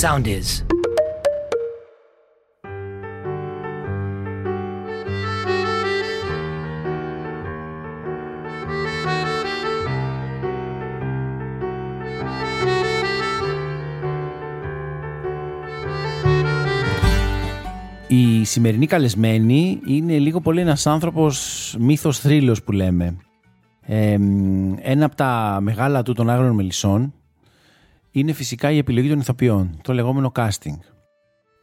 sound is. Η σημερινή καλεσμένη είναι λίγο πολύ ένας άνθρωπος μύθος θρύλος που λέμε. Ε, ένα από τα μεγάλα του των άγρων μελισσών είναι φυσικά η επιλογή των ηθοποιών, το λεγόμενο casting.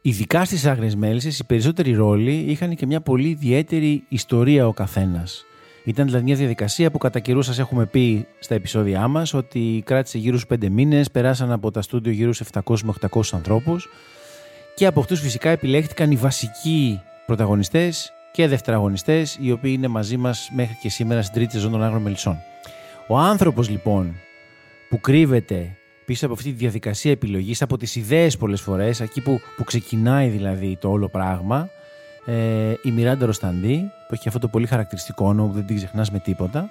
Ειδικά στις άγριες μέλισσες οι περισσότεροι ρόλοι είχαν και μια πολύ ιδιαίτερη ιστορία ο καθένας. Ήταν δηλαδή μια διαδικασία που κατά καιρούς σας έχουμε πει στα επεισόδια μας ότι κράτησε γύρω στου 5 μήνες, περάσαν από τα στούντιο γύρω στου 700 με 800 ανθρώπους και από αυτούς φυσικά επιλέχθηκαν οι βασικοί πρωταγωνιστές και δευτεραγωνιστές, οι οποίοι είναι μαζί μας μέχρι και σήμερα στην τρίτη σεζόν των Άγρων Μελισσών. Ο άνθρωπος λοιπόν που κρύβεται πίσω από αυτή τη διαδικασία επιλογής, από τις ιδέες πολλές φορές, εκεί που, που ξεκινάει δηλαδή το όλο πράγμα, ε, η Μιράντα Ροσταντή, που έχει αυτό το πολύ χαρακτηριστικό όνομα που δεν την ξεχνάς με τίποτα,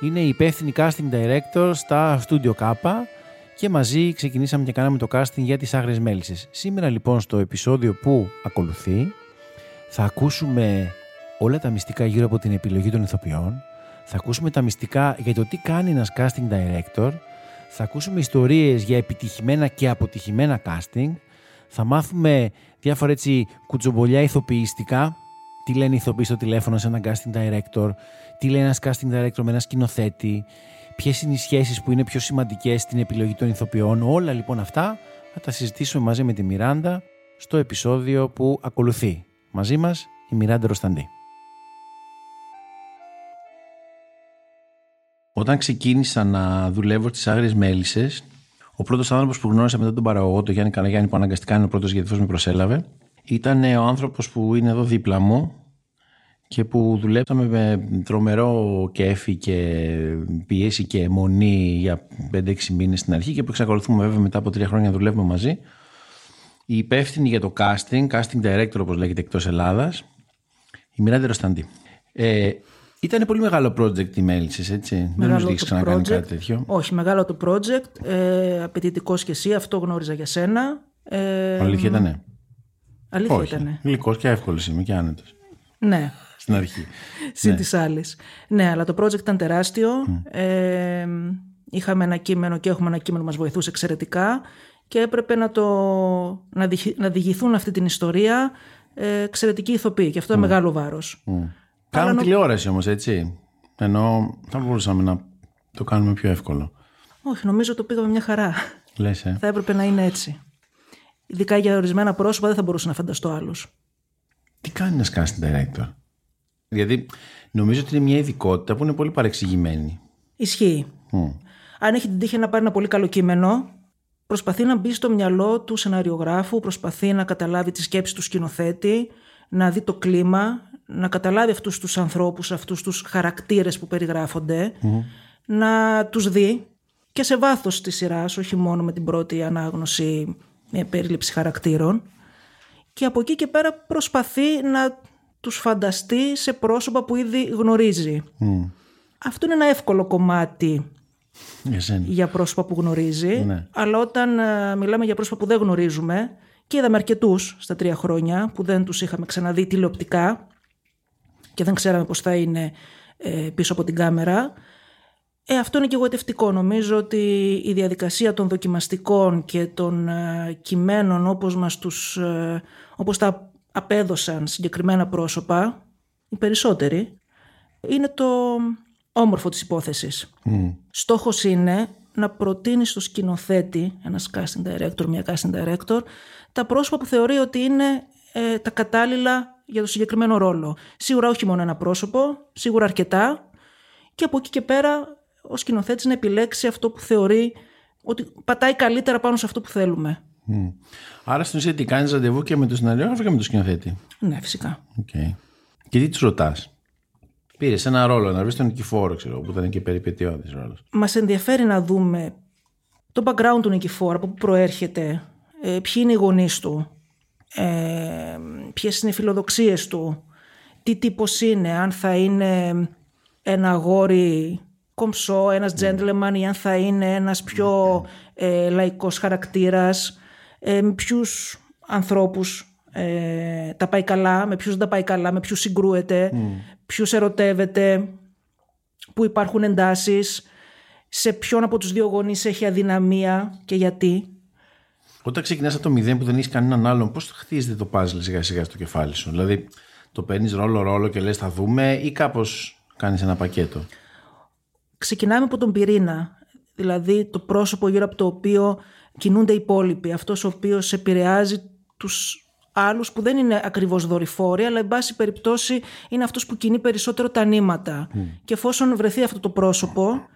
είναι η υπεύθυνη casting director στα Studio K και μαζί ξεκινήσαμε και κάναμε το casting για τις Άγριες Μέλισσες. Σήμερα λοιπόν στο επεισόδιο που ακολουθεί θα ακούσουμε όλα τα μυστικά γύρω από την επιλογή των ηθοποιών, θα ακούσουμε τα μυστικά για το τι κάνει ένας casting director, θα ακούσουμε ιστορίες για επιτυχημένα και αποτυχημένα casting, θα μάθουμε διάφορα έτσι κουτσομπολιά ηθοποιηστικά, τι λένε οι ηθοποιοί στο τηλέφωνο σε έναν casting director, τι λέει ένας casting director με ένα σκηνοθέτη, ποιες είναι οι σχέσεις που είναι πιο σημαντικές στην επιλογή των ηθοποιών; Όλα λοιπόν αυτά θα τα συζητήσουμε μαζί με τη Μιράντα στο επεισόδιο που ακολουθεί. Μαζί μας η Μιράντα Ροσταντή. Όταν ξεκίνησα να δουλεύω στις Άγριες Μέλισσες, ο πρώτος άνθρωπος που γνώρισα μετά τον παραγωγό, τον Γιάννη Καλαγιάννη, που αναγκαστικά είναι ο πρώτος γιατί με προσέλαβε, ήταν ο άνθρωπος που είναι εδώ δίπλα μου, και που δουλέψαμε με τρομερό κέφι και πίεση και αιμονή για 5-6 μήνες στην αρχή και που εξακολουθούμε βέβαια μετά από τρία χρόνια να δουλεύουμε μαζί. Η υπεύθυνη για το casting, casting director όπως λέγεται εκτός Ελλάδας, η Μιράντε Ροσταντή. Ε, ήταν πολύ μεγάλο project η Μέλισσες, έτσι. Δεν νομίζω ότι έχεις ξανακάνει κάτι τέτοιο. Όχι, μεγάλο το project, ε, απαιτητικός και εσύ, αυτό γνώριζα για σένα. Ε, αλήθεια ήτανε; Αλήθεια Όχι, ήτανε. Γλυκός και εύκολος είμαι και άνετος. Ναι, στην αρχή. Συν ναι. της άλλης. Ναι, αλλά το project ήταν τεράστιο. Ε, είχαμε ένα κείμενο και έχουμε ένα κείμενο που μας βοηθούσε εξαιρετικά και έπρεπε να, το, να, να διηγηθούν αυτή την ιστορία ε, εξαιρετικοί ηθοποιοί. Και αυτό είναι μεγάλο βάρος. Mm. Κάναμε τηλεόραση όμως, έτσι. Ενώ θα μπορούσαμε να το κάνουμε πιο εύκολο. Όχι, νομίζω το πήγαμε μια χαρά. Λες, ε. Θα έπρεπε να είναι έτσι. Ειδικά για ορισμένα πρόσωπα δεν θα μπορούσα να φανταστώ άλλους. Τι κάνει ένας casting director; Δηλαδή, νομίζω ότι είναι μια ειδικότητα που είναι πολύ παρεξηγημένη. Ισχύει. Αν έχει την τύχη να πάρει ένα πολύ καλό κείμενο, προσπαθεί να μπει στο μυαλό του σεναριογράφου, προσπαθεί να καταλάβει τη σκέψη του σκηνοθέτη, να δει το κλίμα, να καταλάβει αυτούς τους ανθρώπους, αυτούς τους χαρακτήρες που περιγραφονται να τους δει και σε βάθος της σειράς, όχι μόνο με την πρώτη ανάγνωση με περίληψη χαρακτήρων. Και από εκεί και πέρα προσπαθεί να τους φανταστεί σε πρόσωπα που ήδη γνωρίζει. Αυτό είναι ένα εύκολο κομμάτι για πρόσωπα που γνωρίζει. Ναι. Αλλά όταν ε, μιλάμε για πρόσωπα που δεν γνωρίζουμε, και είδαμε αρκετούς στα τρία χρόνια που δεν τους είχαμε ξαναδεί τηλεοπτικά και δεν ξέραμε πώς θα είναι ε, πίσω από την κάμερα, ε, αυτό είναι και εγωιτευτικό. Νομίζω ότι η διαδικασία των δοκιμαστικών και των ε, κειμένων όπως, μας τους, ε, όπως τα απέδωσαν συγκεκριμένα πρόσωπα, οι περισσότεροι, είναι το όμορφο της υπόθεσης. Mm. Στόχος είναι να προτείνει στο σκηνοθέτη, ένας casting director, μια casting director, τα πρόσωπα που θεωρεί ότι είναι ε, τα κατάλληλα για το συγκεκριμένο ρόλο. Σίγουρα όχι μόνο ένα πρόσωπο, σίγουρα αρκετά και από εκεί και πέρα ο σκηνοθέτης να επιλέξει αυτό που θεωρεί ότι πατάει καλύτερα πάνω σε αυτό που θέλουμε. Mm. Άρα στην ουσία τι κάνεις ραντεβού και με τον σεναριόγραφο και με τον σκηνοθέτη; Ναι, φυσικά. Okay. Και τι τους ρωτάς; Πήρες ένα ρόλο να βρεις τον Νικηφόρο, ξέρω, που ήταν και περιπετειώδης ρόλος. Μας ενδιαφέρει να δούμε το background του Νικηφόρου, από πού προέρχεται, ε, ποιοι είναι οι γονείς του, ε, ποιες είναι οι φιλοδοξίες του, τι τύπος είναι, αν θα είναι ένα αγόρι κομψό, ένας gentleman ή αν θα είναι ένας πιο ε, λαϊκός χαρακτήρας ε, με ποιους ανθρώπους ε, τα πάει καλά, με ποιους δεν τα πάει καλά, με ποιους συγκρούεται, mm. ποιους ερωτεύεται, που υπάρχουν εντάσεις, σε ποιον από τους δύο γονείς έχει αδυναμία και γιατί. Όταν ξεκινάς από το μηδέν που δεν έχεις κανέναν άλλον, πώς χτίζεται το puzzle σιγά σιγά στο κεφάλι σου; Δηλαδή το παίρνεις ρόλο ρόλο και λες θα δούμε ή κάπως κάνεις ένα πακέτο; Ξεκινάμε από τον πυρήνα, δηλαδή το πρόσωπο γύρω από το οποίο κινούνται οι υπόλοιποι, αυτός ο οποίος επηρεάζει τους άλλους που δεν είναι ακριβώς δορυφόροι, αλλά εν πάση περιπτώσει είναι αυτός που κινεί περισσότερο τα νήματα. Και εφόσον βρεθεί αυτό το πρόσωπο,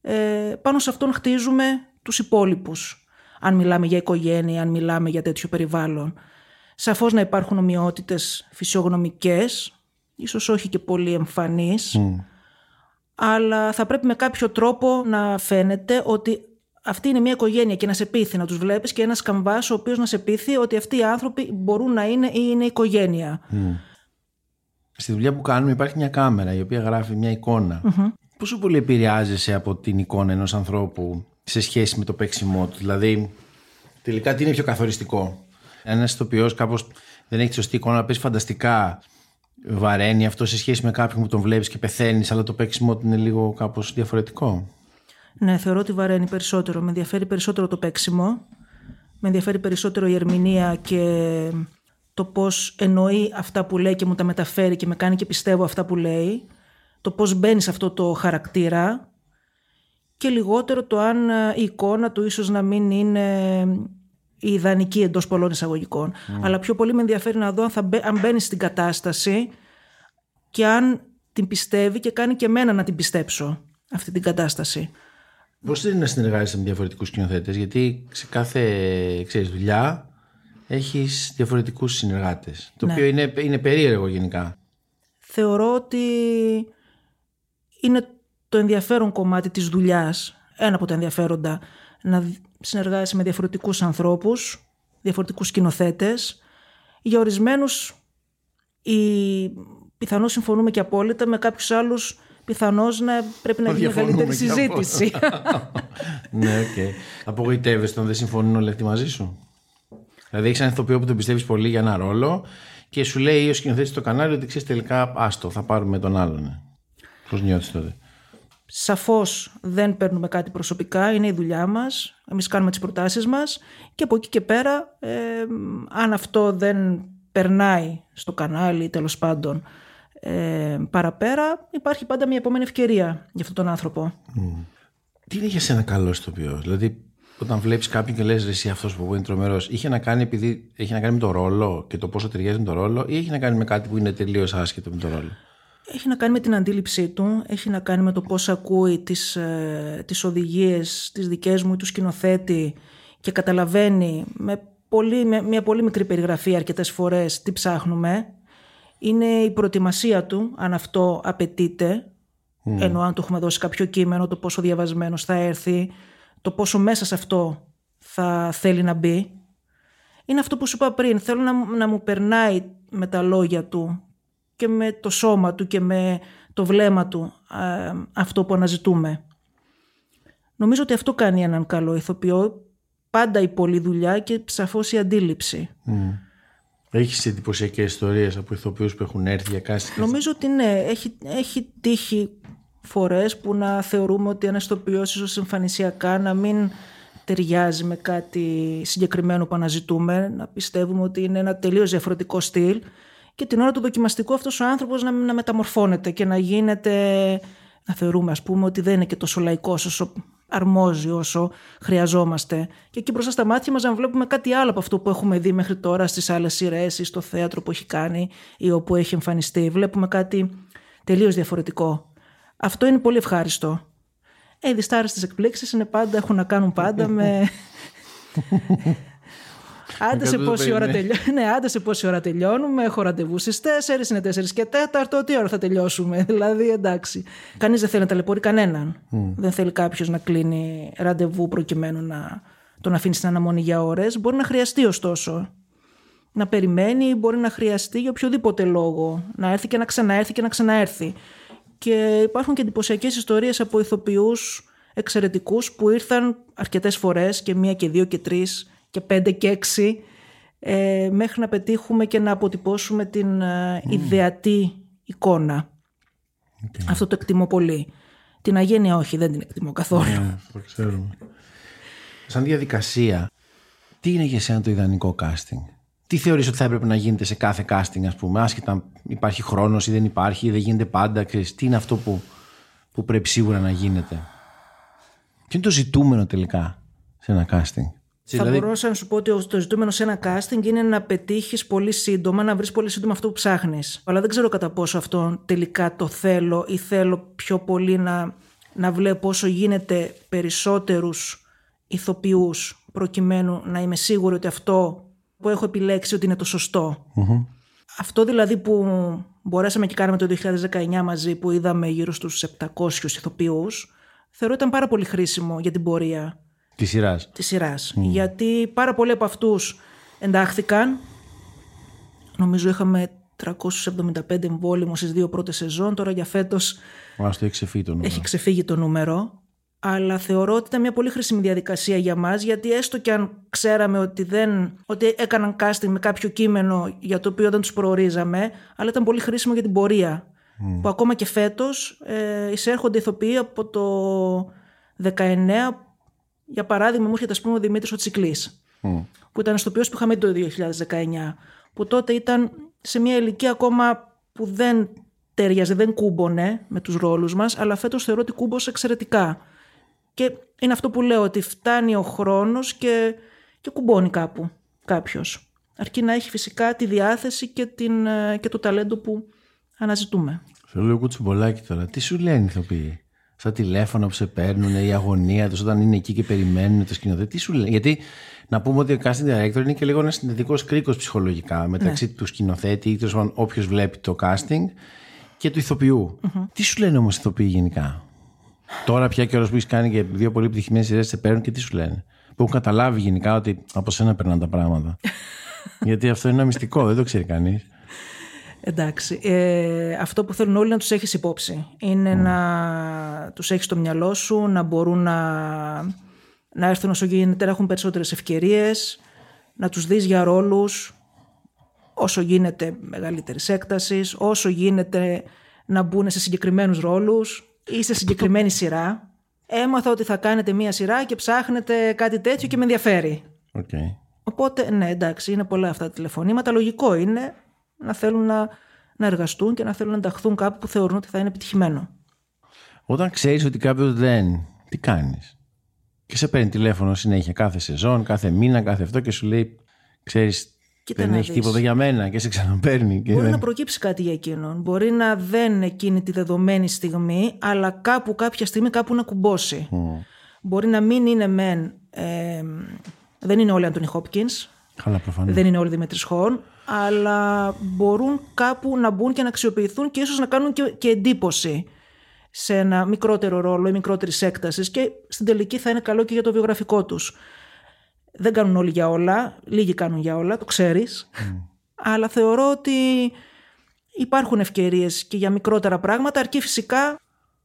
ε, πάνω σε αυτόν χτίζουμε τους υπόλοιπους. Αν μιλάμε για οικογένεια, αν μιλάμε για τέτοιο περιβάλλον. Σαφώς να υπάρχουν ομοιότητες φυσιογνωμικές, ίσως όχι και πολύ εμφανείς, αλλά θα πρέπει με κάποιο τρόπο να φαίνεται ότι αυτή είναι μια οικογένεια και να σε πείθει να τους βλέπεις και ένας καμβάς ο οποίος να σε πείθει ότι αυτοί οι άνθρωποι μπορούν να είναι ή είναι οικογένεια. Στη δουλειά που κάνουμε υπάρχει μια κάμερα η οποία γράφει μια εικόνα. Πόσο πολύ επηρεάζεσαι από την εικόνα ενός ανθρώπου σε σχέση με το παίξιμό του. Δηλαδή, τελικά τι είναι πιο καθοριστικό; Ένας ηθοποιός κάπως δεν έχει τη σωστή εικόνα, να παίζει φανταστικά. Βαραίνει αυτό σε σχέση με κάποιον που τον βλέπεις και πεθαίνεις, αλλά το παίξιμό του είναι λίγο κάπως διαφορετικό. Ναι, θεωρώ ότι βαραίνει περισσότερο. Με ενδιαφέρει περισσότερο το παίξιμο. Με ενδιαφέρει περισσότερο η ερμηνεία και το πώς εννοεί αυτά που λέει και μου τα μεταφέρει και με κάνει και πιστεύω αυτά που λέει. Το πώς μπαίνει σε αυτό το χαρακτήρα και λιγότερο το αν ε, η εικόνα του ίσως να μην είναι η ιδανική εντός πολλών εισαγωγικών. Αλλά πιο πολύ με ενδιαφέρει να δω αν, θα, αν μπαίνει στην κατάσταση και αν την πιστεύει και κάνει και εμένα να την πιστέψω αυτή την κατάσταση. Πώς είναι να συνεργάζεσαι με διαφορετικούς σκηνοθέτες, Γιατί σε κάθε ξέρεις, δουλειά έχεις διαφορετικούς συνεργάτες. Το ναι. οποίο είναι, είναι περίεργο γενικά. Θεωρώ ότι είναι το ενδιαφέρον κομμάτι της δουλειάς, ένα από τα ενδιαφέροντα, να συνεργάζεσαι με διαφορετικούς ανθρώπους, διαφορετικούς σκηνοθέτες. Για ορισμένους η... πιθανώς συμφωνούμε και απόλυτα, με κάποιους άλλους πιθανώς να πρέπει να γίνει μεγαλύτερη συζήτηση. ναι, OK. Okay. Απογοητεύεσαι όταν δεν συμφωνούν όλοι αυτοί μαζί σου; Δηλαδή, έχεις ένα ηθοποιό που τον πιστεύεις πολύ για ένα ρόλο και σου λέει ο σκηνοθέτης στο κανάλι ότι ξέρεις τελικά, άστο, θα πάρουμε τον άλλον. Πώς νιώθεις τότε; Σαφώς δεν παίρνουμε κάτι προσωπικά, είναι η δουλειά μας. Εμείς κάνουμε τις προτάσεις μας και από εκεί και πέρα, ε, αν αυτό δεν περνάει στο κανάλι, τέλος πάντων, ε, παραπέρα υπάρχει πάντα μια επόμενη ευκαιρία για αυτόν τον άνθρωπο. Τι είναι για σένα καλό ηθοποιός, δηλαδή όταν βλέπεις κάποιον και λες εσύ αυτός που είναι τρομερός, είχε να κάνει επειδή έχει να κάνει με το ρόλο και το πόσο ταιριάζει με το ρόλο, ή έχει να κάνει με κάτι που είναι τελείως άσχετο με το ρόλο; Έχει να κάνει με την αντίληψή του, έχει να κάνει με το πώς ακούει τις, ε, τις οδηγίες, τις δικές μου, τους σκηνοθέτη και καταλαβαίνει με, πολύ, με μια πολύ μικρή περιγραφή αρκετές φορές τι ψάχνουμε είναι η προετοιμασία του, αν αυτό απαιτείται, mm. ενώ αν του έχουμε δώσει κάποιο κείμενο, το πόσο διαβασμένος θα έρθει, το πόσο μέσα σε αυτό θα θέλει να μπει. Είναι αυτό που σου είπα πριν. Θέλω να, να μου περνάει με τα λόγια του και με το σώμα του και με το βλέμμα του αυτό που αναζητούμε. Νομίζω ότι αυτό κάνει έναν καλό ηθοποιό. Πάντα η πολλή δουλειά και σαφώς η αντίληψη. Mm. Έχεις εντυπωσιακές ιστορίες από ηθοποιούς που έχουν έρθει για κάτι. Νομίζω ότι ναι. Έχει, έχει τύχει φορές που να θεωρούμε ότι ένας ηθοποιός ίσως εμφανισιακά να μην ταιριάζει με κάτι συγκεκριμένο που αναζητούμε, να πιστεύουμε ότι είναι ένα τελείως διαφορετικό στυλ και την ώρα του δοκιμαστικού αυτός ο άνθρωπος να, να μεταμορφώνεται και να γίνεται, να θεωρούμε ας πούμε ότι δεν είναι και τόσο λαϊκός όσο αρμόζει όσο χρειαζόμαστε. Και εκεί μπροστά στα μάτια μας να βλέπουμε κάτι άλλο από αυτό που έχουμε δει μέχρι τώρα στις άλλες σειρές ή στο θέατρο που έχει κάνει ή όπου έχει εμφανιστεί. Βλέπουμε κάτι τελείως διαφορετικό. Αυτό είναι πολύ ευχάριστο. Ε, οι διστάρες εκπλήξεις είναι πάντα, έχουν να κάνουν πάντα με... Άντε σε, πόση ώρα ναι, άντε σε πόση ώρα τελειώνουμε. Έχω ραντεβού στις 4, είναι 4 και 4. Τι ώρα θα τελειώσουμε. Δηλαδή, εντάξει. Κανείς δεν θέλει να ταλαιπωρεί κανέναν. Δεν θέλει κάποιος να κλείνει ραντεβού προκειμένου να τον αφήνει στην αναμονή για ώρες. Μπορεί να χρειαστεί ωστόσο. Να περιμένει, μπορεί να χρειαστεί για οποιοδήποτε λόγο. Να έρθει και να ξαναέρθει και να ξαναέρθει. Και υπάρχουν και εντυπωσιακές ιστορίες από ηθοποιούς εξαιρετικούς που ήρθαν αρκετές φορές και μία και δύο και τρεις και 5 και 6 ε, μέχρι να πετύχουμε και να αποτυπώσουμε την ε, ιδεατή εικόνα. Αυτό το εκτιμώ πολύ. Την αγένεια όχι, δεν την εκτιμώ καθόλου. Ναι, το ξέρουμε. Σαν διαδικασία, τι είναι για σένα το ιδανικό casting; Τι θεωρείς ότι θα έπρεπε να γίνεται σε κάθε casting, ας πούμε, άσχετα αν υπάρχει χρόνος ή δεν υπάρχει ή δεν γίνεται πάντα. Ξέρεις, τι είναι αυτό που, που πρέπει σίγουρα να γίνεται; Τι είναι το ζητούμενο τελικά σε ένα casting; Θα Δηλαδή- μπορούσα να σου πω ότι το ζητούμενο σε ένα casting είναι να πετύχεις πολύ σύντομα, να βρεις πολύ σύντομα αυτό που ψάχνεις. Αλλά δεν ξέρω κατά πόσο αυτό τελικά το θέλω ή θέλω πιο πολύ να, να βλέπω όσο γίνεται περισσότερους ηθοποιούς προκειμένου να είμαι σίγουρη ότι αυτό που έχω επιλέξει ότι είναι το σωστο Αυτό δηλαδή που μπορέσαμε και κάναμε το 2019 μαζί που είδαμε γύρω στους 700 ηθοποιούς θεωρώ ήταν πάρα πολύ χρήσιμο για την πορεία Της σειράς. της σειράς. Γιατί πάρα πολλοί από αυτούς εντάχθηκαν. Νομίζω είχαμε 375 εμβόλυμους στις δύο πρώτες σεζόν. Τώρα για φέτος Α το έχει ξεφύγει το νούμερο. έχει ξεφύγει το νούμερο. Αλλά θεωρώ ότι ήταν μια πολύ χρήσιμη διαδικασία για μας γιατί έστω και αν ξέραμε ότι, δεν, ότι έκαναν casting με κάποιο κείμενο για το οποίο δεν τους προορίζαμε, αλλά ήταν πολύ χρήσιμο για την πορεία. Που ακόμα και φέτος ε, εισέρχονται ηθοποιοί από το 19 για παράδειγμα, μου έρχεται ας πούμε, ο Δημήτρης ο Τσικλής, που ήταν ηθοποιός που είχαμε το 2019, που τότε ήταν σε μια ηλικία ακόμα που δεν τέριαζε, δεν κούμπονε με τους ρόλους μας, αλλά φέτος θεωρώ ότι κούμπωσε εξαιρετικά. Και είναι αυτό που λέω, ότι φτάνει ο χρόνος και, και κουμπώνει κάπου κάποιος. Αρκεί να έχει φυσικά τη διάθεση και, την, ε, και το ταλέντο που αναζητούμε. Θέλω λίγο κουτσουμπολάκι τώρα. Τι σου λένε οι ηθοποιοί; Στα τηλέφωνα που σε παίρνουν, η αγωνία τους όταν είναι εκεί και περιμένουν το σκηνοθέτη. Τι σου λένε. Γιατί να πούμε ότι ο casting director είναι και λίγο ένας συνδετικός κρίκος ψυχολογικά μεταξύ του σκηνοθέτη ή τέλος πάντων όποιος βλέπει το casting και του ηθοποιου Τι σου λένε όμως οι ηθοποιοί γενικά; Τώρα πια και που έχει κάνει και δύο πολύ επιτυχημένες σειρές σε παίρνουν και τι σου λένε; Που έχουν καταλάβει γενικά ότι από σένα περνάνε τα πράγματα. Γιατί αυτό είναι ένα μυστικό, δεν το ξέρει κανείς. Εντάξει. Ε, αυτό που θέλουν όλοι να τους έχεις υπόψη. Είναι να τους έχεις στο μυαλό σου, να μπορούν να, να έρθουν όσο γίνεται, να έχουν περισσότερες ευκαιρίες, να τους δεις για ρόλους όσο γίνεται μεγαλύτερης έκτασης, όσο γίνεται να μπουν σε συγκεκριμένους ρόλους ή σε συγκεκριμένη σειρά. Έμαθα ότι θα κάνετε μία σειρά και ψάχνετε κάτι τέτοιο και με ενδιαφέρει. Okay. Οπότε, ναι, εντάξει, είναι πολλά αυτά τα τηλεφωνήματα. Λογικό είναι να θέλουν να, να εργαστούν και να θέλουν να ενταχθούν κάπου που θεωρούν ότι θα είναι επιτυχημένο. Όταν ξέρεις ότι κάποιος δεν. Τι κάνεις; Και σε παίρνει τηλέφωνο συνέχεια κάθε σεζόν, κάθε μήνα, κάθε αυτό και σου λέει, ξέρεις, Κοίτα δεν να έχει δεις. τίποτα για μένα και σε ξαναπαίρνει. Και Μπορεί δεν... να προκύψει κάτι για εκείνον. Μπορεί να δεν είναι εκείνη τη δεδομένη στιγμή, αλλά κάπου κάποια στιγμή κάπου να κουμπώσει. Μπορεί να μην είναι μεν. ε, δεν είναι όλοι Άντωνι Χόπκινς, Καλά, προφανώς. δεν είναι όλοι Δημήτρης Χόρν, αλλά μπορούν κάπου να μπουν και να αξιοποιηθούν και ίσως να κάνουν και, και εντύπωση σε ένα μικρότερο ρόλο ή μικρότερης έκτασης και στην τελική θα είναι καλό και για το βιογραφικό τους. Δεν κάνουν όλοι για όλα, λίγοι κάνουν για όλα, το ξέρεις. Αλλά θεωρώ ότι υπάρχουν ευκαιρίες και για μικρότερα πράγματα, αρκεί φυσικά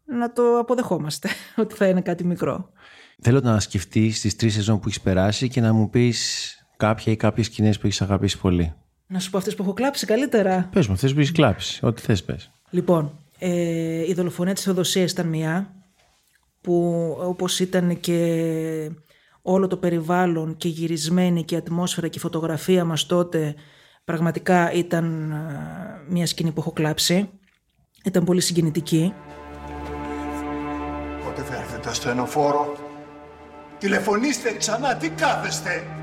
να το αποδεχόμαστε ότι θα είναι κάτι μικρό. Θέλω να σκεφτείς τις τρεις σεζόν που έχεις περάσει και να μου πεις κάποια ή κάποιες σκηνές που έχεις αγαπήσει πολύ. Να σου πω αυτές που έχω κλάψει καλύτερα. Πες μου, αυτές που έχεις κλάψει. Ό,τι θες, πες. Λοιπόν, ε, η δολοφονία της Θεοδοσίας ήταν μία που όπως ήταν και όλο το περιβάλλον και γυρισμένη και η ατμόσφαιρα και η φωτογραφία μας τότε πραγματικά ήταν α, μία σκηνή που έχω κλάψει. Ήταν πολύ συγκινητική. Πότε θα έρθετε στο ενοφόρο. Τηλεφωνήστε ξανά, τι κάθεστε.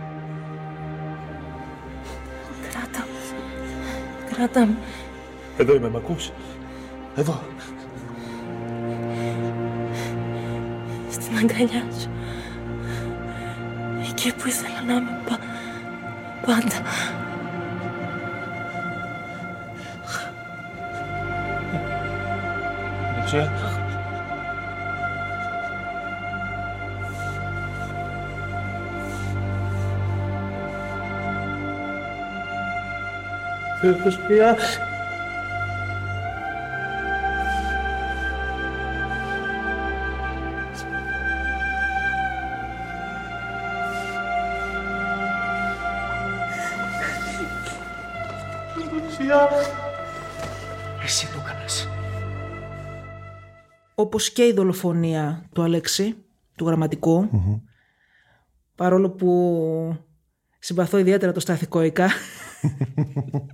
Κράτα με. Εδώ είμαι, μ' ακούς; Εδώ. στην αγκαλιά σου. Εκεί που ήθελα να είμαι πα... πάντα. Δεξιά. yapıyoruz? Εσύ το έκανες. Όπως και η δολοφονία του Αλέξη, του γραμματικού, παρόλο που συμπαθώ ιδιαίτερα το σταθικό ΙΚΑ,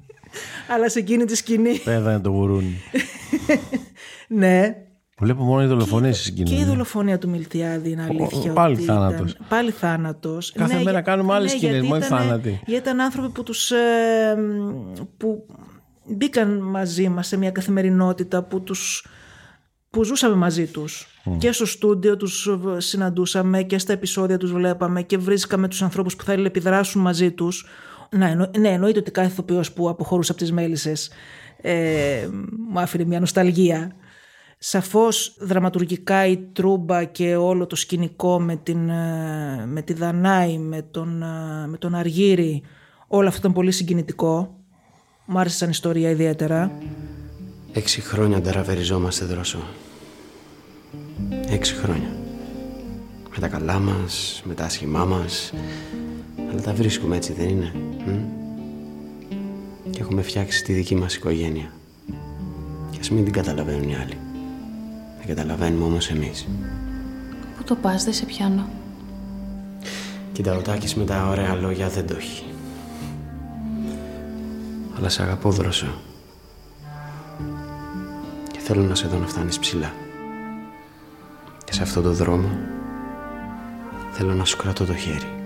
αλλά σε εκείνη τη σκηνή, Πέθανε το γουρούνι. ναι, Βλέπω μόνο οι δολοφονίες στη και η σκηνή. δολοφονία του Μιλτιάδη είναι αλήθεια. πάλι ότι θάνατος. Ήταν, πάλι θάνατος. Κάθε μέρα για- κάνουμε άλλες σκηνές, γιατί μόνο ήταν- θάνατοι. Γιατί ήταν άνθρωποι που τους... ε, που μπήκαν μαζί μας σε μια καθημερινότητα που τους που ζούσαμε μαζί τους. Και στο στούντιο τους συναντούσαμε και στα επεισόδια τους βλέπαμε και βρίσκαμε τους ανθρώπους που θα επιδράσουν μαζί τους. Να, εννο, ναι, εννοείται ότι κάθε ηθοποιός που αποχωρούσε από τις μέλισσες ε, μου άφηνε μια νοσταλγία. Σαφώς δραματουργικά η Τρούμπα και όλο το σκηνικό με, την, ε, με τη Δανάη, με τον, ε, με τον Αργύρι, όλο αυτό ήταν πολύ συγκινητικό. Μου άρεσε σαν ιστορία ιδιαίτερα. Έξι χρόνια ταραβεριζόμαστε δρόσο. Έξι χρόνια. Με τα καλά μας, με τα άσχημά μας. Αλλά τα βρίσκουμε έτσι δεν είναι; μ; Και έχουμε φτιάξει τη δική μας οικογένεια. Και ας μην την καταλαβαίνουν οι άλλοι. Δεν καταλαβαίνουμε όμως εμείς. Πού το πας, δεν σε πιάνω. Κοίτα, ο Τάκης με τα ωραία λόγια δεν το έχει. Αλλά σε αγαπώ δρόσο. Και θέλω να σε δω να φτάνεις ψηλά. Και σε αυτό το δρόμο θέλω να σου κρατώ το χέρι.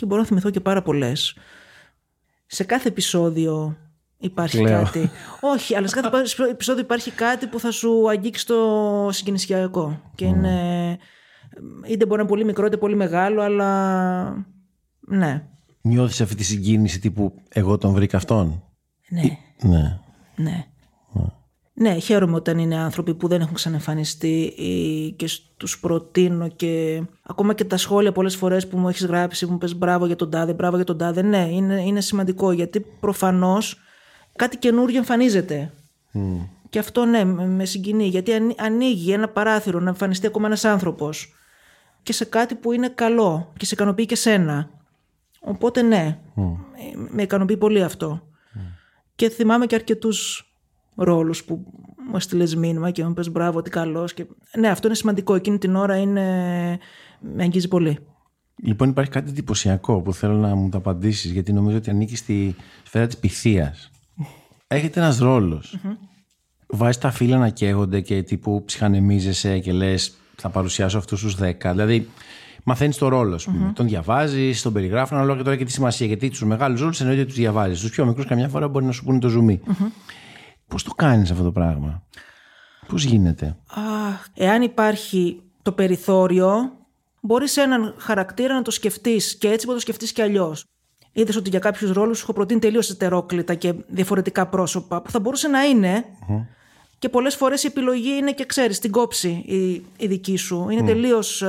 Και μπορώ να θυμηθώ και πάρα πολλές. Σε κάθε επεισόδιο υπάρχει Λέω. κάτι. Όχι, αλλά σε κάθε επεισόδιο υπάρχει κάτι που θα σου αγγίξει το συγκινησιακό. Και είναι. είτε μπορεί να είναι πολύ μικρό είτε πολύ μεγάλο, αλλά. Ναι. Νιώθεις αυτή τη συγκίνηση τύπου Εγώ τον βρήκα αυτόν. Ναι. Ναι. Ναι. Ναι, χαίρομαι όταν είναι άνθρωποι που δεν έχουν ξανεμφανιστεί ή και τους προτείνω και ακόμα και τα σχόλια πολλές φορές που μου έχεις γράψει που μου πες μπράβο για τον τάδε, μπράβο για τον τάδε. Ναι, είναι, είναι σημαντικό γιατί προφανώς κάτι καινούργιο εμφανίζεται. Και αυτό ναι, με με συγκινεί γιατί ανοί- ανοίγει ένα παράθυρο να εμφανιστεί ακόμα ένας άνθρωπος και σε κάτι που είναι καλό και σε ικανοποιεί και σένα. Οπότε ναι, με- με ικανοποιεί πολύ αυτό. Και θυμάμαι και αρκετούς ρόλους που μου έστειλε μήνυμα και μου πες μπράβο, τι καλός. Και... Ναι, αυτό είναι σημαντικό. Εκείνη την ώρα είναι... με αγγίζει πολύ. Λοιπόν, υπάρχει κάτι εντυπωσιακό που θέλω να μου το απαντήσεις, γιατί νομίζω ότι ανήκει στη σφαίρα της πυθίας. Έχετε ένας ρόλος. Βάζεις τα φύλλα να καίγονται και τύπου ψυχανεμίζεσαι και λες, θα παρουσιάσω αυτούς τους 10. Δηλαδή, μαθαίνεις το ρόλο, ας πούμε. Τον διαβάζεις, τον περιγράφουν, ανάλογα τώρα και τη σημασία. Γιατί τους μεγάλους ρόλους εννοείται ότι τους διαβάζεις. Τους πιο μικρούς, καμιά φορά μπορεί να σου πούνε το ζουμί. Πώς το κάνεις αυτό το πράγμα, Πώς γίνεται; Αχ, εάν υπάρχει το περιθώριο, μπορείς έναν χαρακτήρα να το σκεφτείς και έτσι μπορείς να το σκεφτείς και αλλιώς. Είδες ότι για κάποιους ρόλους έχω προτείνει τελείως ετερόκλητα και διαφορετικά πρόσωπα που θα μπορούσε να είναι. Και πολλές φορές η επιλογή είναι και ξέρεις, την κόψη η, η δική σου. Είναι τελείως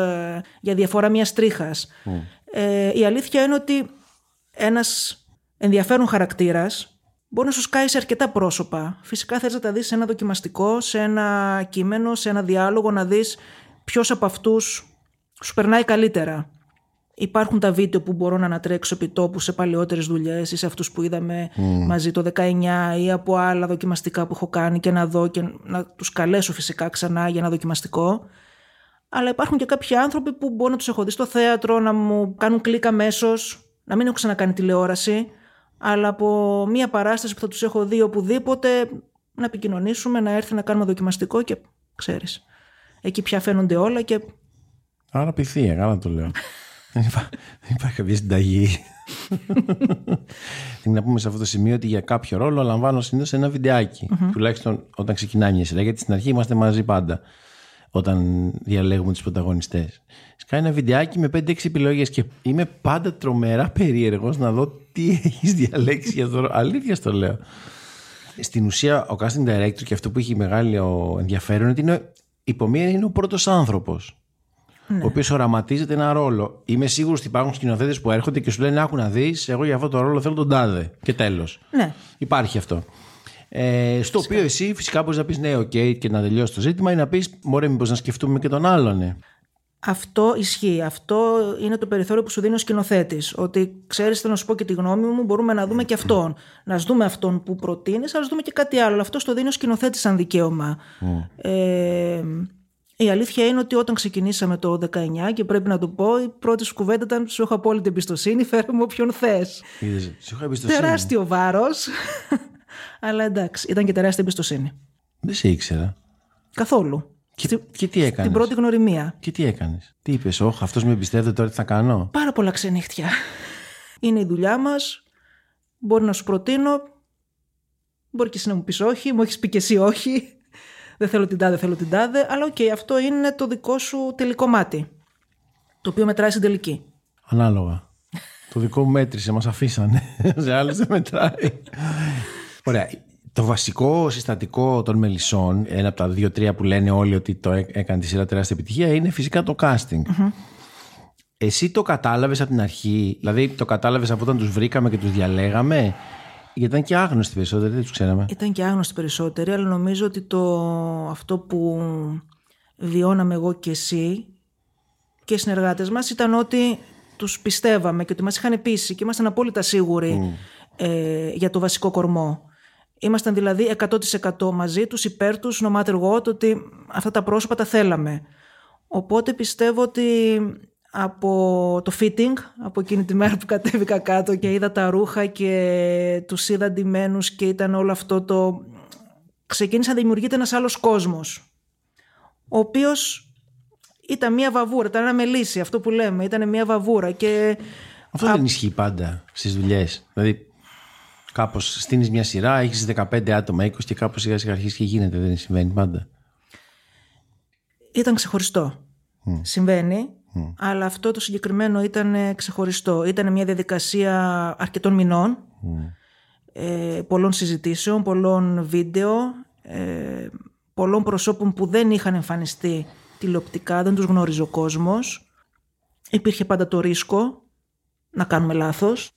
για διαφορά μιας τρίχας. Ε, η αλήθεια είναι ότι ένας ενδιαφέρον χαρακτήρας μπορεί να σου σκάει σε αρκετά πρόσωπα. Φυσικά θες να τα δεις σε ένα δοκιμαστικό, σε ένα κείμενο, σε ένα διάλογο, να δεις ποιος από αυτούς σου περνάει καλύτερα. Υπάρχουν τα βίντεο που μπορώ να ανατρέξω επί τόπου σε παλαιότερες δουλειές ή σε αυτούς που είδαμε μαζί το 19 ή από άλλα δοκιμαστικά που έχω κάνει και να δω και να τους καλέσω φυσικά ξανά για ένα δοκιμαστικό. Αλλά υπάρχουν και κάποιοι άνθρωποι που μπορώ να τους έχω δει στο θέατρο, να μου κάνουν κλικ αμέσως, να μην έχω ξανακάνει τηλεόραση, αλλά από μία παράσταση που θα τους έχω δει οπουδήποτε να επικοινωνήσουμε, να έρθει να κάνουμε δοκιμαστικό και ξέρεις. Εκεί πια φαίνονται όλα και Άρα πυθία, καλά το λέω. δεν, υπά- δεν υπάρχει κάποια συνταγή. Την να πούμε σε αυτό το σημείο ότι για κάποιο ρόλο λαμβάνω συνήθως ένα βιντεάκι. Τουλάχιστον όταν ξεκινάει μια σειρά. Γιατί στην αρχή είμαστε μαζί πάντα. Όταν διαλέγουμε τους πρωταγωνιστές. Σκάει ένα βιντεάκι με 5-6 επιλογές και είμαι πάντα τρομερά περίεργος να δω τι έχεις διαλέξει για το ρόλο. Αλήθεια στο λέω. Στην ουσία, ο casting director και αυτό που έχει μεγάλο ενδιαφέρον είναι ότι είναι, υπό μία είναι ο πρώτος άνθρωπος ο οποίος οραματίζεται ένα ρόλο. Είμαι σίγουρος ότι υπάρχουν σκηνοθέτες που έρχονται και σου λένε: Άκου να δεις, εγώ για αυτό το ρόλο θέλω τον τάδε. Και τέλος. ναι. Υπάρχει αυτό. Ε, στο οποίο εσύ φυσικά μπορείς να πεις: Ναι, οκ, και να τελειώσει το ζήτημα ή να πεις: Μωρέ, μήπως να σκεφτούμε και τον άλλον. Ναι. Αυτό ισχύει. Αυτό είναι το περιθώριο που σου δίνει ο σκηνοθέτης. Ότι ξέρεις, θέλω να σου πω και τη γνώμη μου, μπορούμε να δούμε και αυτόν. Να δούμε αυτόν που προτείνεις, αλλά δούμε και κάτι άλλο. Αυτό το δίνει ο σκηνοθέτης σαν δικαίωμα. Ε, η αλήθεια είναι ότι όταν ξεκινήσαμε το 19 και πρέπει να το πω, η πρώτη σου κουβέντα ήταν σου έχω απόλυτη εμπιστοσύνη, φέρε μου όποιον θες. Σου έχω εμπιστοσύνη. Τεράστιο βάρος. Αλλά εντάξει, ήταν και τεράστια εμπιστοσύνη. Δεν σε ήξερα. Καθόλου. Και, και τι έκανες; Την πρώτη γνωριμία. Και τι έκανες; Τι είπες, Όχι, αυτός με εμπιστεύεται τώρα τι θα κάνω; Πάρα πολλά ξενύχτια. Είναι η δουλειά μας. Μπορεί να σου προτείνω. Μπορεί και εσύ να μου πεις όχι. Μου έχεις πει και εσύ όχι. Δεν θέλω την τάδε, θέλω την τάδε. Αλλά οκ, αυτό είναι το δικό σου τελικό μάτι. Το οποίο μετράει στην τελική. Ανάλογα. το δικό μου μέτρησε, μας αφήσανε. Σε άλλου δεν μετράει. Ωραία. Το βασικό συστατικό των μελισσών, ένα από τα δύο-τρία που λένε όλοι ότι το έκανε τη σειρά τεράστια επιτυχία, είναι φυσικά το casting. Εσύ το κατάλαβες από την αρχή, δηλαδή το κατάλαβες από όταν τους βρήκαμε και τους διαλέγαμε, γιατί ήταν και άγνωστοι περισσότεροι, δεν τους ξέραμε. Ήταν και άγνωστοι περισσότεροι, αλλά νομίζω ότι το, αυτό που βιώναμε εγώ και εσύ και οι συνεργάτες μας ήταν ότι τους πιστεύαμε και ότι μας είχαν πείσει και ήμασταν απόλυτα σίγουροι ε, για το βασικό κορμό. Ήμασταν δηλαδή 100% μαζί τους, υπέρ τους, no matter what, ότι αυτά τα πρόσωπα τα θέλαμε. Οπότε πιστεύω ότι από το fitting, από εκείνη τη μέρα που κατέβηκα κάτω και είδα τα ρούχα και τους είδα ντυμένους και ήταν όλο αυτό το... Ξεκίνησε να δημιουργείται ένας άλλος κόσμος, ο οποίος ήταν μια βαβούρα, ήταν ένα μελίσι αυτό που λέμε, ήταν μια βαβούρα και... Αυτό δεν ισχύει πάντα στις δουλειές. Δηλαδή Κάπως στείνεις μια σειρά, έχεις 15 άτομα, 20 και κάπως σιγά σιγά αρχίζει και γίνεται. Δεν συμβαίνει πάντα. Ήταν ξεχωριστό. Συμβαίνει, αλλά αυτό το συγκεκριμένο ήταν ξεχωριστό. Ήταν μια διαδικασία αρκετών μηνών, ε, πολλών συζητήσεων, πολλών βίντεο, ε, πολλών προσώπων που δεν είχαν εμφανιστεί τηλεοπτικά, δεν τους γνώριζε ο κόσμος. Υπήρχε πάντα το ρίσκο να κάνουμε λάθος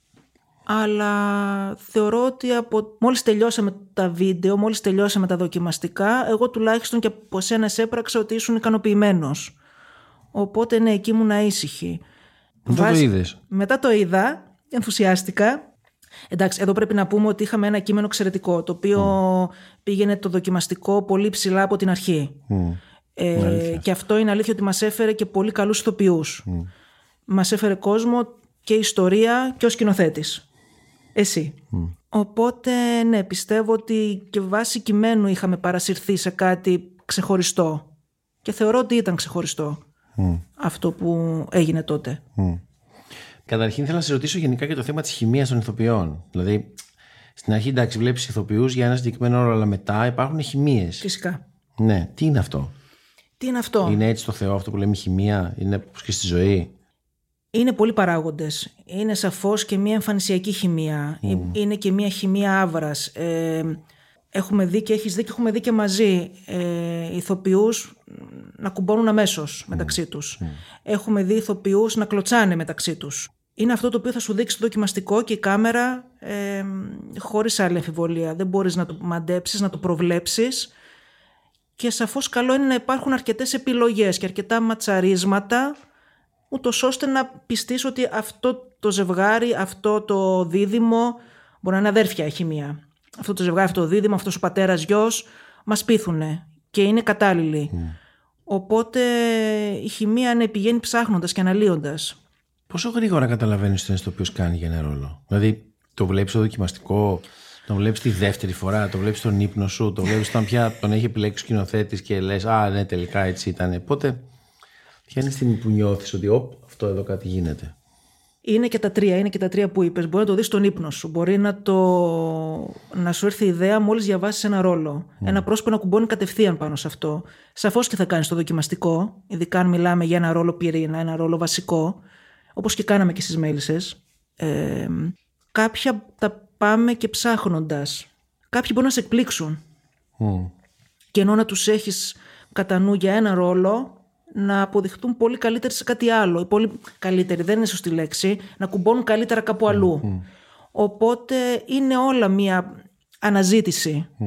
αλλά θεωρώ ότι από... μόλις τελειώσαμε τα βίντεο, μόλις τελειώσαμε τα δοκιμαστικά, εγώ τουλάχιστον και από σένα έπραξα ότι ήσουν ικανοποιημένος. Οπότε ναι, εκεί ήμουν ήσυχη. Μετά το είδες. Μετά το είδα, ενθουσιάστηκα. Εντάξει, εδώ πρέπει να πούμε ότι είχαμε ένα κείμενο εξαιρετικό, το οποίο πήγαινε το δοκιμαστικό πολύ ψηλά από την αρχή. Ε, και αυτό είναι αλήθεια ότι μας έφερε και πολύ καλούς ηθοποιούς. Mm. Μας έφερε κόσμο και ιστορία και ο σκηνοθέτης εσύ. Οπότε, ναι, πιστεύω ότι και βάσει κειμένου είχαμε παρασυρθεί σε κάτι ξεχωριστό. Και θεωρώ ότι ήταν ξεχωριστό αυτό που έγινε τότε. Καταρχήν θέλω να σε ρωτήσω γενικά για το θέμα της χημείας των ηθοποιών. Δηλαδή, στην αρχή εντάξει βλέπεις ηθοποιούς για ένα συγκεκριμένο όρο, αλλά μετά υπάρχουν χημείες. Φυσικά. Ναι, τι είναι αυτό; Τι είναι αυτό; Είναι έτσι το Θεό αυτό που λέμε χημεία, είναι όπως και στη ζωή; Είναι πολλοί παράγοντες. Είναι σαφώς και μια εμφανισιακή χημεία. Είναι και μια χημεία άβρας. Ε, έχουμε δει και έχεις δει και έχουμε δει και μαζί ε, ηθοποιούς να κουμπώνουν αμέσως μεταξύ τους. Έχουμε δει ηθοποιούς να κλωτσάνε μεταξύ τους. Είναι αυτό το οποίο θα σου δείξει το δοκιμαστικό και η κάμερα ε, χωρίς άλλη αμφιβολία. Δεν μπορείς να το μαντέψεις, να το προβλέψεις. Και σαφώς καλό είναι να υπάρχουν αρκετές επιλογές και αρκετά ματσαρίσματα ούτως ώστε να πιστείς ότι αυτό το ζευγάρι, αυτό το δίδυμο, μπορεί να είναι αδέρφια η χημεία. Αυτό το ζευγάρι, αυτό το δίδυμο, αυτός ο πατέρας γιος, μας πείθουνε και είναι κατάλληλοι. Οπότε η χημεία είναι πηγαίνει ψάχνοντας και αναλύοντας. Πόσο γρήγορα καταλαβαίνεις τι είναι το οποίος κάνει για ένα ρόλο; Δηλαδή το βλέπεις το δοκιμαστικό, το βλέπεις τη δεύτερη φορά, το βλέπεις τον ύπνο σου, το βλέπεις όταν πια τον έχει επιλέξει ο σκηνοθέτης και λες: Α, ναι, τελικά έτσι ήταν. Οπότε Ποια είναι η στιγμή που νιώθεις ότι Οπ, αυτό εδώ κάτι γίνεται. Είναι και τα τρία, είναι και τα τρία που είπες. Μπορεί να το δεις στον ύπνο σου. Μπορεί να, το... να σου έρθει η ιδέα μόλις διαβάσεις ένα ρόλο. Mm. Ένα πρόσωπο να κουμπώνει κατευθείαν πάνω σε αυτό. Σαφώς και θα κάνεις το δοκιμαστικό, ειδικά αν μιλάμε για ένα ρόλο πυρήνα, ένα ρόλο βασικό, όπως και κάναμε και στις μέλισσες. Ε, κάποια τα πάμε και ψάχνοντας. Κάποιοι μπορεί να σε εκπλήξουν. Mm. Και ενώ να τους έχεις κατά νου για ένα ρόλο, να αποδειχτούν πολύ καλύτεροι σε κάτι άλλο. Πολύ καλύτεροι, δεν είναι σωστή λέξη, να κουμπώνουν καλύτερα κάπου αλλού. Οπότε είναι όλα μία αναζήτηση. Mm.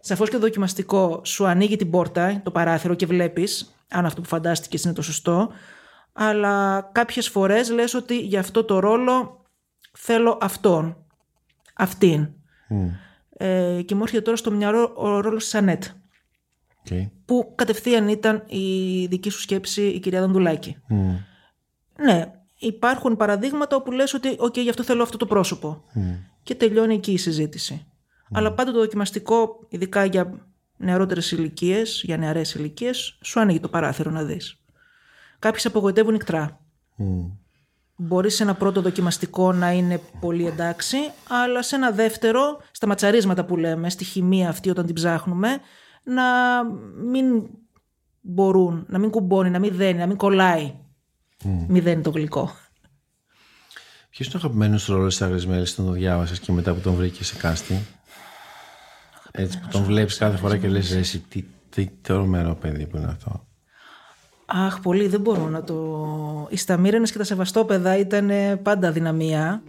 Σαφώς και το δοκιμαστικό σου ανοίγει την πόρτα, το παράθυρο και βλέπεις. αν αυτό που φαντάστηκες είναι το σωστό, αλλά κάποιες φορές λες ότι για αυτό το ρόλο θέλω αυτόν, αυτήν. Ε, και μου έρχεται τώρα στο μυαλό ο ρόλος της Ανέτ, Okay. που κατευθείαν ήταν η δική σου σκέψη η κυρία Δανδουλάκη. Ναι, υπάρχουν παραδείγματα όπου λες ότι «ΟΚ, γι' αυτό θέλω αυτό το πρόσωπο». Και τελειώνει εκεί η συζήτηση. Αλλά πάντα το δοκιμαστικό, ειδικά για νεαρότερες ηλικίες, για νεαρές ηλικίες, σου άνοιγε το παράθυρο να δεις. Κάποιοι σε απογοητεύουν νικτρά. Μπορεί σε ένα πρώτο δοκιμαστικό να είναι πολύ εντάξει, αλλά σε ένα δεύτερο, στα ματσαρίσματα που λέμε, στη χημεία αυτή όταν την ψάχνουμε, να μην μπορούν, να μην κουμπώνει, να μην δένει, να μην κολλάει. Μη δένει το γλυκό. Ποιος είναι ο αγαπημένος ρόλος της Άγριας Μέλη όταν το διάβασες και μετά που τον βρήκε σε κάστη; Έτσι που τον βλέπεις κάθε φορά και λες: Εσύ, τι, τι τρομερό παιδί που είναι αυτό. Αχ, πολύ δεν μπορώ να το... Οι Σταμύρενες και τα Σεβαστόπεδα ήταν πάντα δυναμία.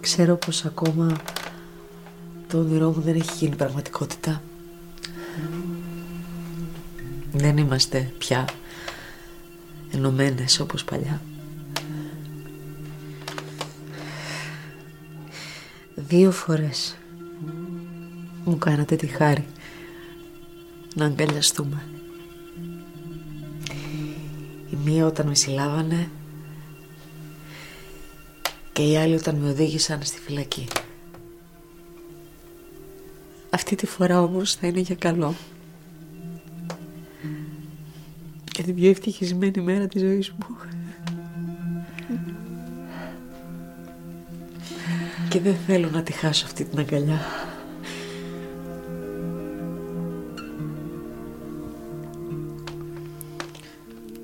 Ξέρω πως ακόμα το όνειρό μου δεν έχει γίνει πραγματικότητα. Δεν είμαστε πια ενωμένες όπως παλιά. Δύο φορές μου κάνατε τη χάρη να αγκαλιαστούμε. Η μία όταν με συλλάβανε και η άλλη όταν με οδήγησαν στη φυλακή. Αυτή τη φορά όμως θα είναι για καλό. Και την πιο ευτυχισμένη μέρα της ζωής μου. Και δεν θέλω να τη χάσω αυτή την αγκαλιά.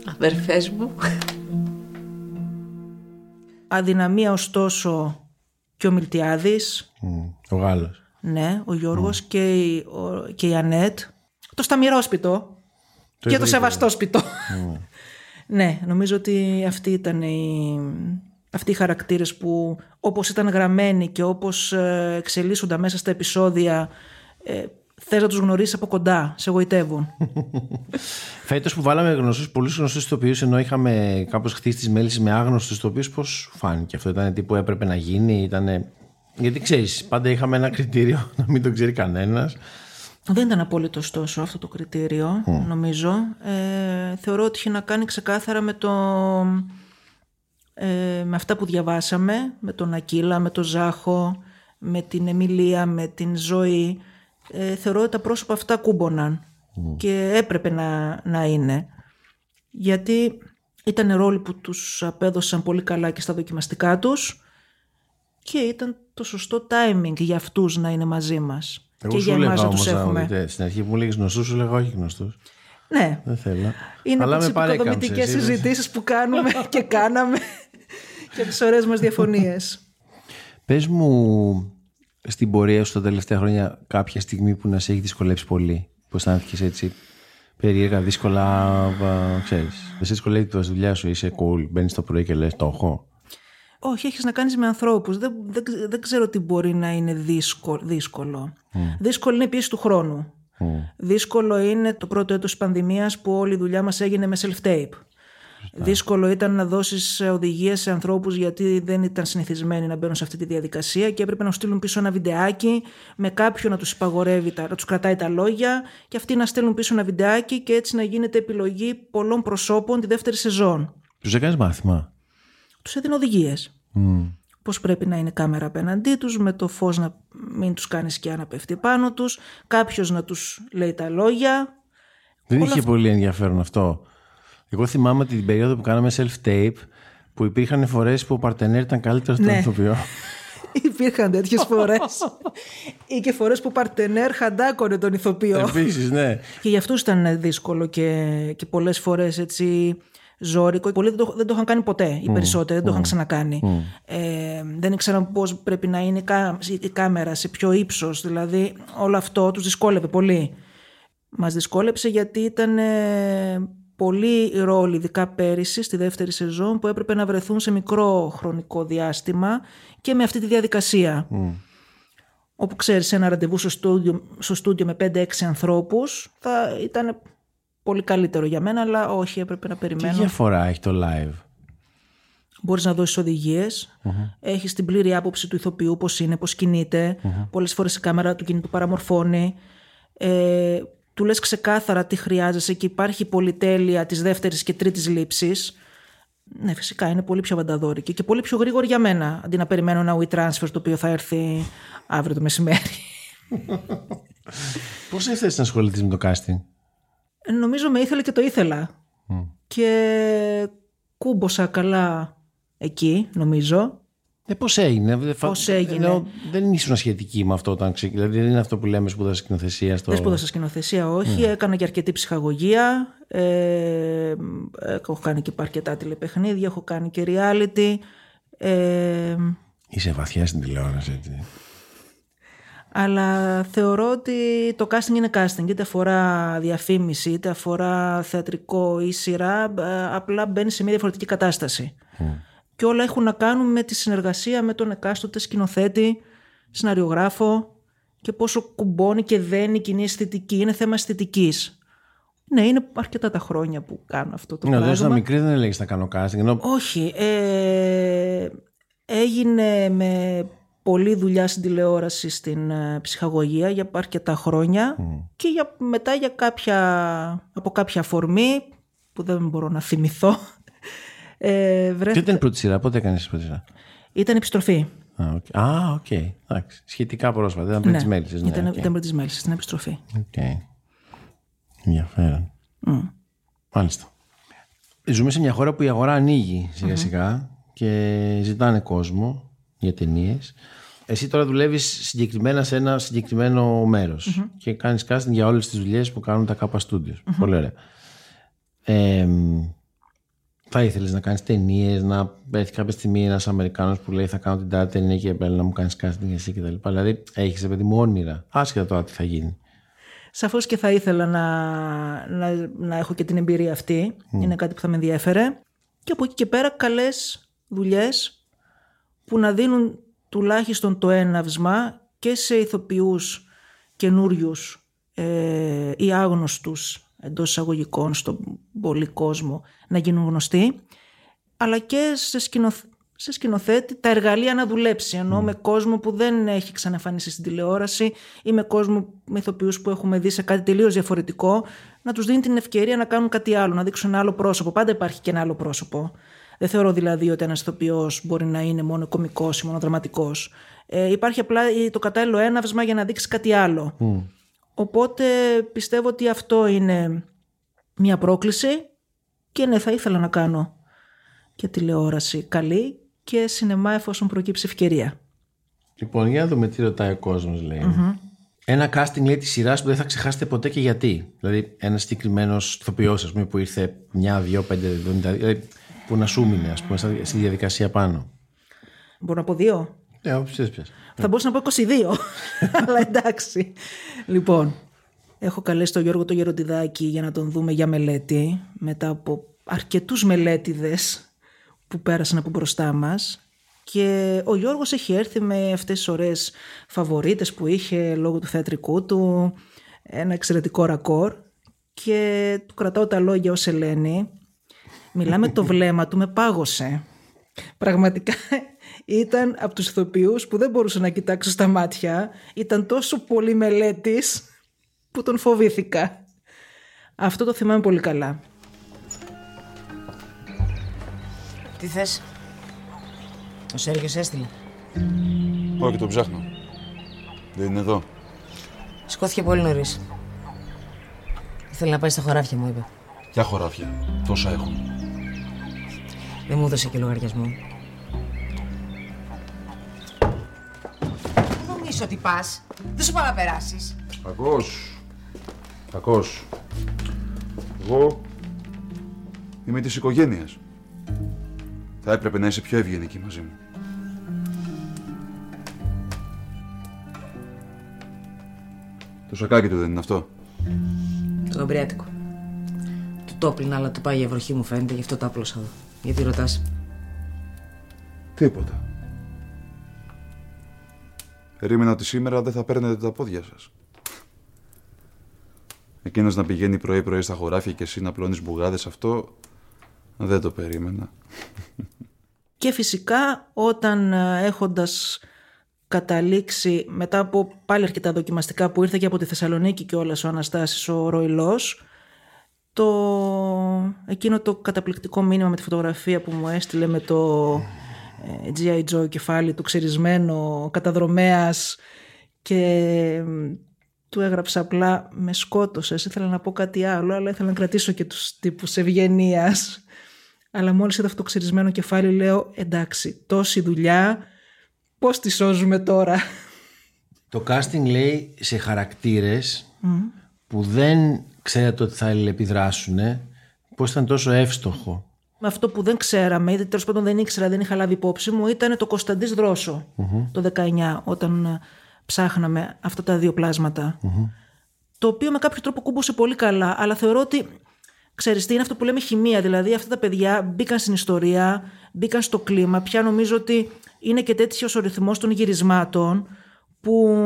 Αδερφές μου. Αδυναμία ωστόσο και ο Μιλτιάδης, Ο Γάλλος. Ναι, ο Γιώργος και, η, ο- και η Ανέτ. Το σταμυρόσπιτο και το ευρύτερο. σεβαστόσπιτο. ναι, νομίζω ότι αυτοί ήταν οι, αυτοί οι χαρακτήρες που όπως ήταν γραμμένοι και όπως ε, εξελίσσονταν μέσα στα επεισόδια ε, θες να τους γνωρίσεις από κοντά, σε εγωιτεύουν. Φέτος που βάλαμε γνωστούς, πολλούς γνωστούς ηθοποιούς, ενώ είχαμε κάπως χτίσει τις μέλισσε με άγνωστους ηθοποιούς, πώς σου φάνηκε αυτό, ήταν τι που έπρεπε να γίνει, ήταν. Γιατί ξέρεις, πάντα είχαμε ένα κριτήριο να μην το ξέρει κανένας. Δεν ήταν απόλυτο τόσο αυτό το κριτήριο, νομίζω. Ε, θεωρώ ότι είχε να κάνει ξεκάθαρα με, το, ε, με αυτά που διαβάσαμε, με τον Ακύλα, με τον Ζάχο, με την Εμιλία, με την Ζωή. Ε, θεωρώ ότι τα πρόσωπα αυτά κούμποναν και έπρεπε να, να είναι. Γιατί ήταν ρόλοι που τους απέδωσαν πολύ καλά και στα δοκιμαστικά τους και ήταν το σωστό timing για αυτούς να είναι μαζί μας. Εγώ και σου για εμάς έλεγα να όμως τους έχουμε. στην αρχή που μου λέγες γνωστούς, σου λέγα όχι γνωστούς. Ναι, Δεν θέλω. είναι Αλλά από τις με παρέκαμψες, επικοδομητικές είδες. συζητήσεις που κάνουμε και κάναμε και τις ωραίες μας διαφωνίες. Πες μου στην πορεία σου τα τελευταία χρόνια κάποια στιγμή που να σε έχει δυσκολέψει πολύ. Πώ αισθάνθηκε έτσι περίεργα, δύσκολα, α, ξέρεις. Δεν σε δυσκολεύει τη δουλειά σου, είσαι cool, μπαίνεις το πρωί και λες: Το έχω. Όχι, έχεις να κάνεις με ανθρώπους. Δεν, δεν, δεν ξέρω τι μπορεί να είναι δύσκολο. Δύσκολο, δύσκολο είναι η πίεση του χρόνου. Δύσκολο είναι το πρώτο έτος της πανδημίας που όλη η δουλειά μας έγινε με self-tape. Δύσκολο ήταν να δώσεις οδηγίες σε ανθρώπους γιατί δεν ήταν συνηθισμένοι να μπαίνουν σε αυτή τη διαδικασία και έπρεπε να σου στείλουν πίσω ένα βιντεάκι με κάποιον να τους υπαγορεύει, τα- να τους κρατάει τα λόγια και αυτοί να στέλνουν πίσω ένα βιντεάκι και έτσι να γίνεται επιλογή πολλών προσώπων τη δεύτερη σεζόν. Τους έκανες μάθημα; Τους έδινε οδηγίες. Πώς πρέπει να είναι η κάμερα απέναντί τους, με το φως να μην τους κάνεις σκιά να πέφτει πάνω τους, κάποιος να τους λέει τα λόγια. Δεν Όλα είχε αυτά- πολύ ενδιαφέρον αυτό. Εγώ θυμάμαι την περίοδο που κάναμε self-tape που υπήρχαν φορές που ο παρτενέρ ήταν καλύτερος στον Ναι. ηθοποιό. Υπήρχαν τέτοιες φορές. Ή και φορές που παρτενέρ χαντάκωνε τον ηθοποιό. Επίσης, ναι. Και για αυτούς ήταν δύσκολο και, και πολλές φορές έτσι ζώρικο. Πολλοί δεν το, δεν το είχαν κάνει ποτέ, οι περισσότεροι δεν το είχαν ξανακάνει. Ε, δεν ήξεραν πώς πρέπει να είναι η, κά- η κάμερα, σε ποιο ύψος. Δηλαδή όλο αυτό τους δυσκόλευε πολύ. Μας δυσκόλεψε γιατί ήταν ε, πολλοί ρόλοι, ειδικά πέρυσι, στη δεύτερη σεζόν, που έπρεπε να βρεθούν σε μικρό χρονικό διάστημα και με αυτή τη διαδικασία. όπου ξέρεις ένα ραντεβού στο στούντιο, στο στούντιο με 5-6 ανθρώπους θα ήταν πολύ καλύτερο για μένα αλλά όχι έπρεπε να Τι περιμένω. διαφορά έχει το live; Μπορείς να δώσεις οδηγίες, έχεις την πλήρη άποψη του ηθοποιού πώς είναι, πώς κινείται, πολλές φορές η κάμερα του κινητού παραμορφώνει, ε, του λες ξεκάθαρα τι χρειάζεσαι και υπάρχει η πολυτέλεια της δεύτερης και τρίτης λήψης. Ναι, φυσικά είναι πολύ πιο βανταδόρικη και πολύ πιο γρήγορη για μένα, αντί να περιμένω ένα WeTransfer το οποίο θα έρθει αύριο το μεσημέρι. Πώς ήρθες να ασχοληθείς με το casting; Ε, Νομίζω με ήθελε και το ήθελα. Και κούμποσα καλά εκεί, νομίζω. Ε, πώς έγινε; δε- φα- Πώς έγινε; Λέω, δεν ήσουν σχετική με αυτό όταν ξε... Δηλαδή δεν είναι αυτό που λέμε σπούδα σκηνοθεσία. Στο... Δεν σπούδασα σκηνοθεσία, όχι. Έκανα και αρκετή ψυχαγωγία. Ε, έχω κάνει και αρκετά τηλεπαιχνίδια, έχω κάνει και reality. Ε, Είσαι βαθιά στην τηλεόραση, έτσι. Αλλά θεωρώ ότι το casting είναι casting. Είτε αφορά διαφήμιση, είτε αφορά θεατρικό ή σειρά. ε, Απλά μπαίνει σε μια διαφορετική κατάσταση. Και όλα έχουν να κάνουν με τη συνεργασία με τον εκάστοτε σκηνοθέτη, σεναριογράφο και πόσο κουμπώνει και δένει η κοινή αισθητική. Είναι θέμα αισθητικής. Ναι, είναι αρκετά τα χρόνια που κάνω αυτό το Ναι, όταν πράγμα. ήσουν μικρή δεν έλεγες να κάνω casting. Ενώ... Όχι. Ε, έγινε με πολλή δουλειά στην τηλεόραση στην ε, ψυχαγωγία για αρκετά χρόνια και για, μετά για κάποια, από κάποια αφορμή που δεν μπορώ να θυμηθώ. Ε, Ποια βρέθηκα- ήταν η πρώτη σειρά, πότε έκανες η πρώτη σειρά; Ήταν επιστροφή. Α, οκ. Α, οκ. Εντάξει. Σχετικά πρόσφατα. Ήταν πριν τις μέλισσες. Ναι, ήταν, οκ. ήταν πριν τις μέλισσες, στην επιστροφή. Οκ. Ενδιαφέρον. Μάλιστα. Ζούμε σε μια χώρα που η αγορά ανοίγει σιγά σιγά και ζητάνε κόσμο για ταινίες. Εσύ τώρα δουλεύεις συγκεκριμένα σε ένα συγκεκριμένο μέρος και κάνεις casting για όλες τις δουλειές που κάνουν τα ΚΑΠΑ Studios. Πολύ ωραία. Ε, θα ήθελες να κάνεις ταινίες, να έρθει κάποια στιγμή ένας Αμερικάνος που λέει θα κάνω την τάδε ταινία και πρέπει να μου κάνεις casting εσύ κτλ. Δηλαδή έχεις παιδί μου όνειρα. Άσχετα τώρα τι θα γίνει. Σαφώς και θα ήθελα να, να, να έχω και την εμπειρία αυτή. Είναι κάτι που θα με ενδιέφερε. Και από εκεί και πέρα καλές δουλειές που να δίνουν τουλάχιστον το έναυσμα και σε ηθοποιούς καινούριους ε, ή άγνωστους εντός εισαγωγικών στον πολύ κόσμο να γίνουν γνωστοί αλλά και σε, σκηνοθ- σε σκηνοθέτη τα εργαλεία να δουλέψει. Ενώ με κόσμο που δεν έχει ξαναφανίσει στην τηλεόραση ή με κόσμο με ηθοποιούς που έχουμε δει σε κάτι τελείως διαφορετικό, να τους δίνει την ευκαιρία να κάνουν κάτι άλλο, να δείξουν ένα άλλο πρόσωπο. Πάντα υπάρχει και ένα άλλο πρόσωπο. Δεν θεωρώ δηλαδή ότι ένας ηθοποιός μπορεί να είναι μόνο κωμικός ή μόνο δραματικός. Ε, υπάρχει απλά το κατάλληλο έναυσμα για να δείξει κάτι άλλο. Οπότε πιστεύω ότι αυτό είναι μια πρόκληση και ναι, θα ήθελα να κάνω και τηλεόραση καλή και σινεμά εφόσον προκύψει ευκαιρία. Λοιπόν, για να δούμε τι ρωτάει ο κόσμος, Ένα casting λέει της σειράς που δεν θα ξεχάσετε ποτέ και γιατί. Δηλαδή, ένας συγκεκριμένος ηθοποιός, ας πούμε, που ήρθε μια, δύο, πέντε, εβδομήντα, δηλαδή, που να σου μείνει, ας πούμε, στα- στη διαδικασία πάνω. Μπορώ να πω δύο; Ναι, όποιο θες πια. Θα μπορούσα να πω 22. Αλλά εντάξει. Λοιπόν, έχω καλέσει τον Γιώργο το Γεροντιδάκη για να τον δούμε για μελέτη μετά από αρκετούς μελέτηδες που πέρασαν από μπροστά μας και ο Γιώργος έχει έρθει με αυτές τις ωραίες φαβορίτες που είχε λόγω του θεατρικού του ένα εξαιρετικό ρακόρ και του κρατάω τα λόγια ως Ελένη μιλάμε το βλέμμα του με πάγωσε Πραγματικά ήταν από τους ηθοποιούς που δεν μπορούσε να κοιτάξω στα μάτια. Ήταν τόσο πολύ μελέτης που τον φοβήθηκα. Αυτό το θυμάμαι πολύ καλά. Τι θες; Ο Σέργιος έστειλε. Όχι, το ψάχνω. Δεν είναι εδώ. Σκόθηκε πολύ νωρίς. Ήθελε να πάει στα χωράφια μου, είπε. Ποια χωράφια; Τόσα έχουν. Δεν μου έδωσε και λογαριασμό. Δεν νομίζω ότι πας. Δεν σου πάω να περάσεις. Κακός. Κακός. Εγώ είμαι της οικογένειας. Θα έπρεπε να είσαι πιο ευγενική μαζί μου. Το σακάκι του δεν είναι αυτό; Το γαμπριάτικο. Του το έπλυνα, αλλά του πάει η ευροχή μου φαίνεται, γι' αυτό το άπλωσα εδώ. Γιατί ρωτάς; Τίποτα. Περίμενα ότι σήμερα δεν θα παίρνετε τα πόδια σας. Εκείνος να πηγαίνει πρωί-πρωί στα χωράφια και εσύ να πλώνεις μπουγάδες, αυτό δεν το περίμενα. Και φυσικά όταν ε, έχοντας καταλήξει μετά από πάλι αρκετά δοκιμαστικά που ήρθε και από τη Θεσσαλονίκη και όλας ο Αναστάσης ο Ροϊλός το, εκείνο το καταπληκτικό μήνυμα με τη φωτογραφία που μου έστειλε με το ε, G.I. Joe κεφάλι του ξερισμένο καταδρομέας και του έγραψα απλά με σκότωσες, ήθελα να πω κάτι άλλο αλλά ήθελα να κρατήσω και τους τύπους ευγενίας. αλλά μόλις είδα αυτό το ξερισμένο κεφάλι λέω εντάξει τόση δουλειά πώς τη σώζουμε τώρα; Το casting λέει σε χαρακτήρες που δεν ξέρατε ότι θα επιδράσουν πώς ήταν τόσο εύστοχο. Με αυτό που δεν ξέραμε, ή τέλος πάντων δεν ήξερα, δεν είχα λάβει υπόψη μου, ήταν το Κωνσταντής Δρόσο το 19, όταν ε, ψάχναμε αυτά τα δύο πλάσματα. Το οποίο με κάποιο τρόπο κούμπωσε πολύ καλά, αλλά θεωρώ ότι, ξέρεις τι, είναι αυτό που λέμε χημεία, δηλαδή αυτά τα παιδιά μπήκαν στην ιστορία, μπήκαν στο κλίμα, πια νομίζω ότι είναι και τέτοιος ο ρυθμός των γυρισμάτων, που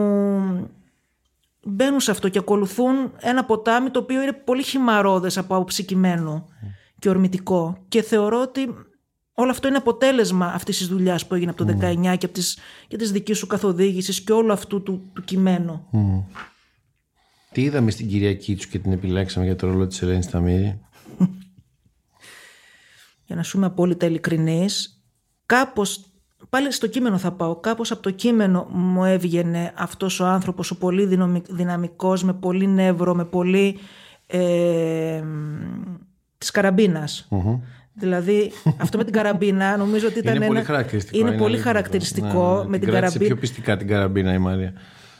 μπαίνουν σε αυτό και ακολουθούν ένα ποτάμι το οποίο είναι πολύ χυμαρόδες από άποψη κειμένου και ορμητικό. Και θεωρώ ότι όλο αυτό είναι αποτέλεσμα αυτής της δουλειάς που έγινε από το 19 και από τις, και της δικής σου καθοδήγησης και όλου αυτού του, του κειμένου. Τι είδαμε στην Κυριακή του και την επιλέξαμε για το ρόλο της Ελένης Ταμύρη. για να σου είμαι απόλυτα ειλικρινής, κάπως, πάλι στο κείμενο θα πάω, κάπως από το κείμενο μου έβγαινε αυτός ο άνθρωπος, ο πολύ δυναμικός, με πολύ νεύρο, με πολύ... Ε, της καραμπινας Δηλαδή, αυτό με την καραμπίνα νομίζω ότι ήταν είναι ένα... Πολύ χαρακτηριστικό, είναι, πολύ χαρακτηριστικό. Ναι, με την, την καραμπίνα. πιο πιστικά την καραμπίνα η Μαρία.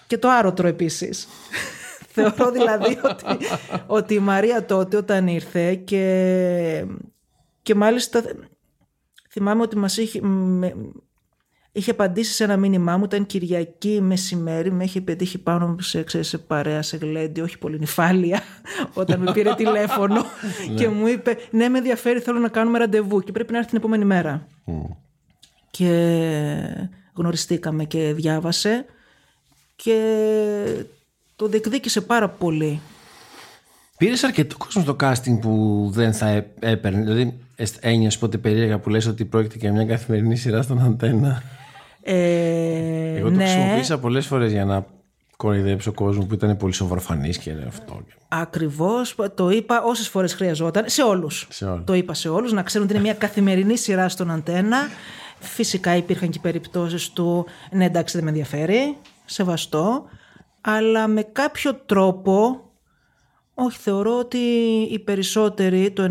Και το άρωτρο επίσης. Θεωρώ δηλαδή ότι, ότι η Μαρία τότε όταν ήρθε και, και μάλιστα θυμάμαι ότι μας είχε, είχε απαντήσει σε ένα μήνυμά μου, ήταν Κυριακή μεσημέρι, με είχε πετύχει πάνω σε, ξέρεις, σε παρέα, σε γλέντι, όχι πολύ νυφάλια, όταν με πήρε τηλέφωνο και μου είπε «Ναι, με ενδιαφέρει, θέλω να κάνουμε ραντεβού και πρέπει να έρθει την επόμενη μέρα». Και γνωριστήκαμε και διάβασε και το διεκδίκησε πάρα πολύ. Πήρες αρκετό κόσμο στο casting που δεν θα έπαιρνε. Δηλαδή, ένιωσες ποτέ περίεργα που λες ότι πρόκειται για μια καθημερινή σειρά στον αντένα. Ε, Εγώ το ναι. χρησιμοποίησα πολλές φορές για να κοροϊδέψω κόσμο που ήταν πολύ σοβαροφανή και αυτό. Ακριβώς. Το είπα όσες φορές χρειαζόταν. Σε όλους. Το είπα σε όλους. Να ξέρουν ότι είναι μια καθημερινή σειρά στον αντένα. Φυσικά υπήρχαν και περιπτώσεις του ναι, εντάξει, δεν με ενδιαφέρει. Σεβαστό. Αλλά με κάποιο τρόπο. Όχι, θεωρώ ότι οι περισσότεροι, το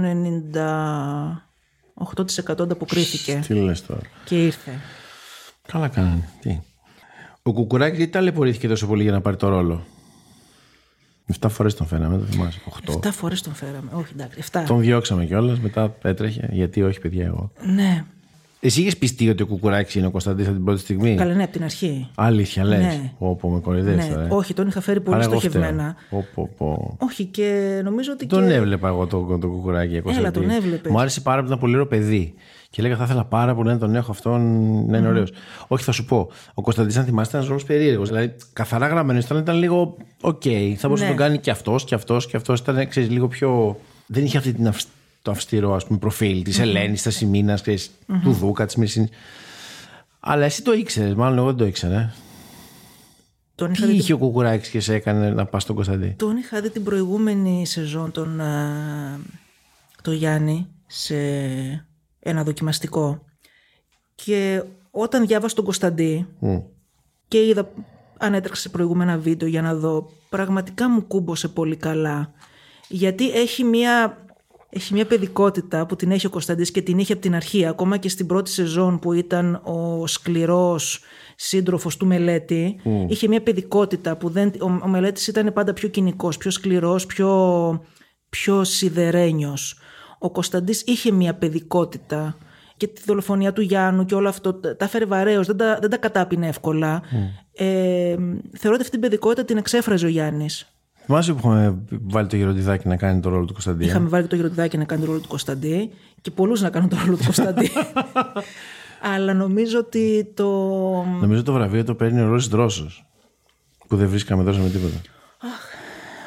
98% ανταποκρίθηκε. Τι λες τώρα. Και ήρθε. Καλά κάνανε. Τι. Ο Κουκουράκης γιατί ταλαιπωρήθηκε τόσο πολύ για να πάρει το ρόλο. 7 φορές τον φέραμε, δεν θυμάσαι. 8. 7 φορές τον φέραμε. Όχι, εντάξει. 7. Τον διώξαμε κιόλας, μετά έτρεχε. Γιατί όχι, παιδιά, εγώ. Ναι. Εσύ είχες πειστεί ότι ο Κουκουράκης είναι ο Κωνσταντής από την πρώτη στιγμή; Καλά, ναι, από την αρχή. Αλήθεια, λες. Ναι. Όπω με κοροϊδεύεις Ναι. τώρα. ε. Όχι, τον είχα φέρει πολύ Άρα εγώ στοχευμένα. φταίω. Πω, πω, πω. Όχι, και νομίζω ότι. Τον και... έβλεπα εγώ τον το Κουκουράκη. για Κωνσταντή. τον έβλεπες. Μου άρεσε πάρα πολύ, ήταν πολύ ωραίο παιδί. Και έλεγα, θα ήθελα πάρα πολύ να τον έχω αυτόν να είναι ωραίος. Όχι, θα σου πω. Ο Κωνσταντής, αν θυμάστε, ήταν ένας ρόλος περίεργος. Δηλαδή, καθαρά γραμμένο ήταν, ήταν λίγο οκ. Θα μπορούσε Ναι. να τον κάνει και αυτός και αυτός και αυτός. Ήταν, ξέρεις, λίγο πιο. Δεν είχε αυτή την αυ- το αυστηρό ας πούμε, προφίλ της Ελένης, της Ασημίνας, του Δούκα, της Μυρσίνης. Αλλά εσύ το ήξερες, μάλλον εγώ δεν το ήξερα. Τον είχα, Τι δει, είχε ο Κουκουράκης και σε έκανε να πας στον Κωνσταντή. τον είχα δει την προηγούμενη σεζόν τον, α, το Γιάννη σε ένα δοκιμαστικό. Και όταν διάβασα τον Κωνσταντή Μμ. και είδα, αν έτρεξε σε προηγούμενα βίντεο για να δω, πραγματικά μου κούμπωσε πολύ καλά. Γιατί έχει μια, έχει μια παιδικότητα που την έχει ο Κωνσταντής και την είχε από την αρχή, ακόμα και στην πρώτη σεζόν που ήταν ο σκληρός σύντροφος του Μελέτη, είχε μια παιδικότητα που δεν, ο, ο Μελέτης ήταν πάντα πιο κοινικός, πιο σκληρός, πιο, πιο σιδερένιος. Ο Κωνσταντής είχε μια παιδικότητα και τη δολοφονία του Γιάννου και όλο αυτό τα τα έφερε βαρέως, δεν τα, δεν τα κατάπινε εύκολα. Ε, θεωρώ ότι αυτή την παιδικότητα την εξέφραζε ο Γιάννης. Θυμάσαι που είχαμε βάλει το γεροντιδάκι να κάνει το ρόλο του Κωνσταντή. ε; Είχαμε βάλει και το Γεροντιδάκι να κάνει το ρόλο του Κωνσταντή και πολλούς να κάνουν το ρόλο του Κωνσταντή. Αλλά νομίζω ότι το. Νομίζω το βραβείο το παίρνει ο Ρώση Δρόσος. Που δεν βρίσκαμε εδώ με τίποτα.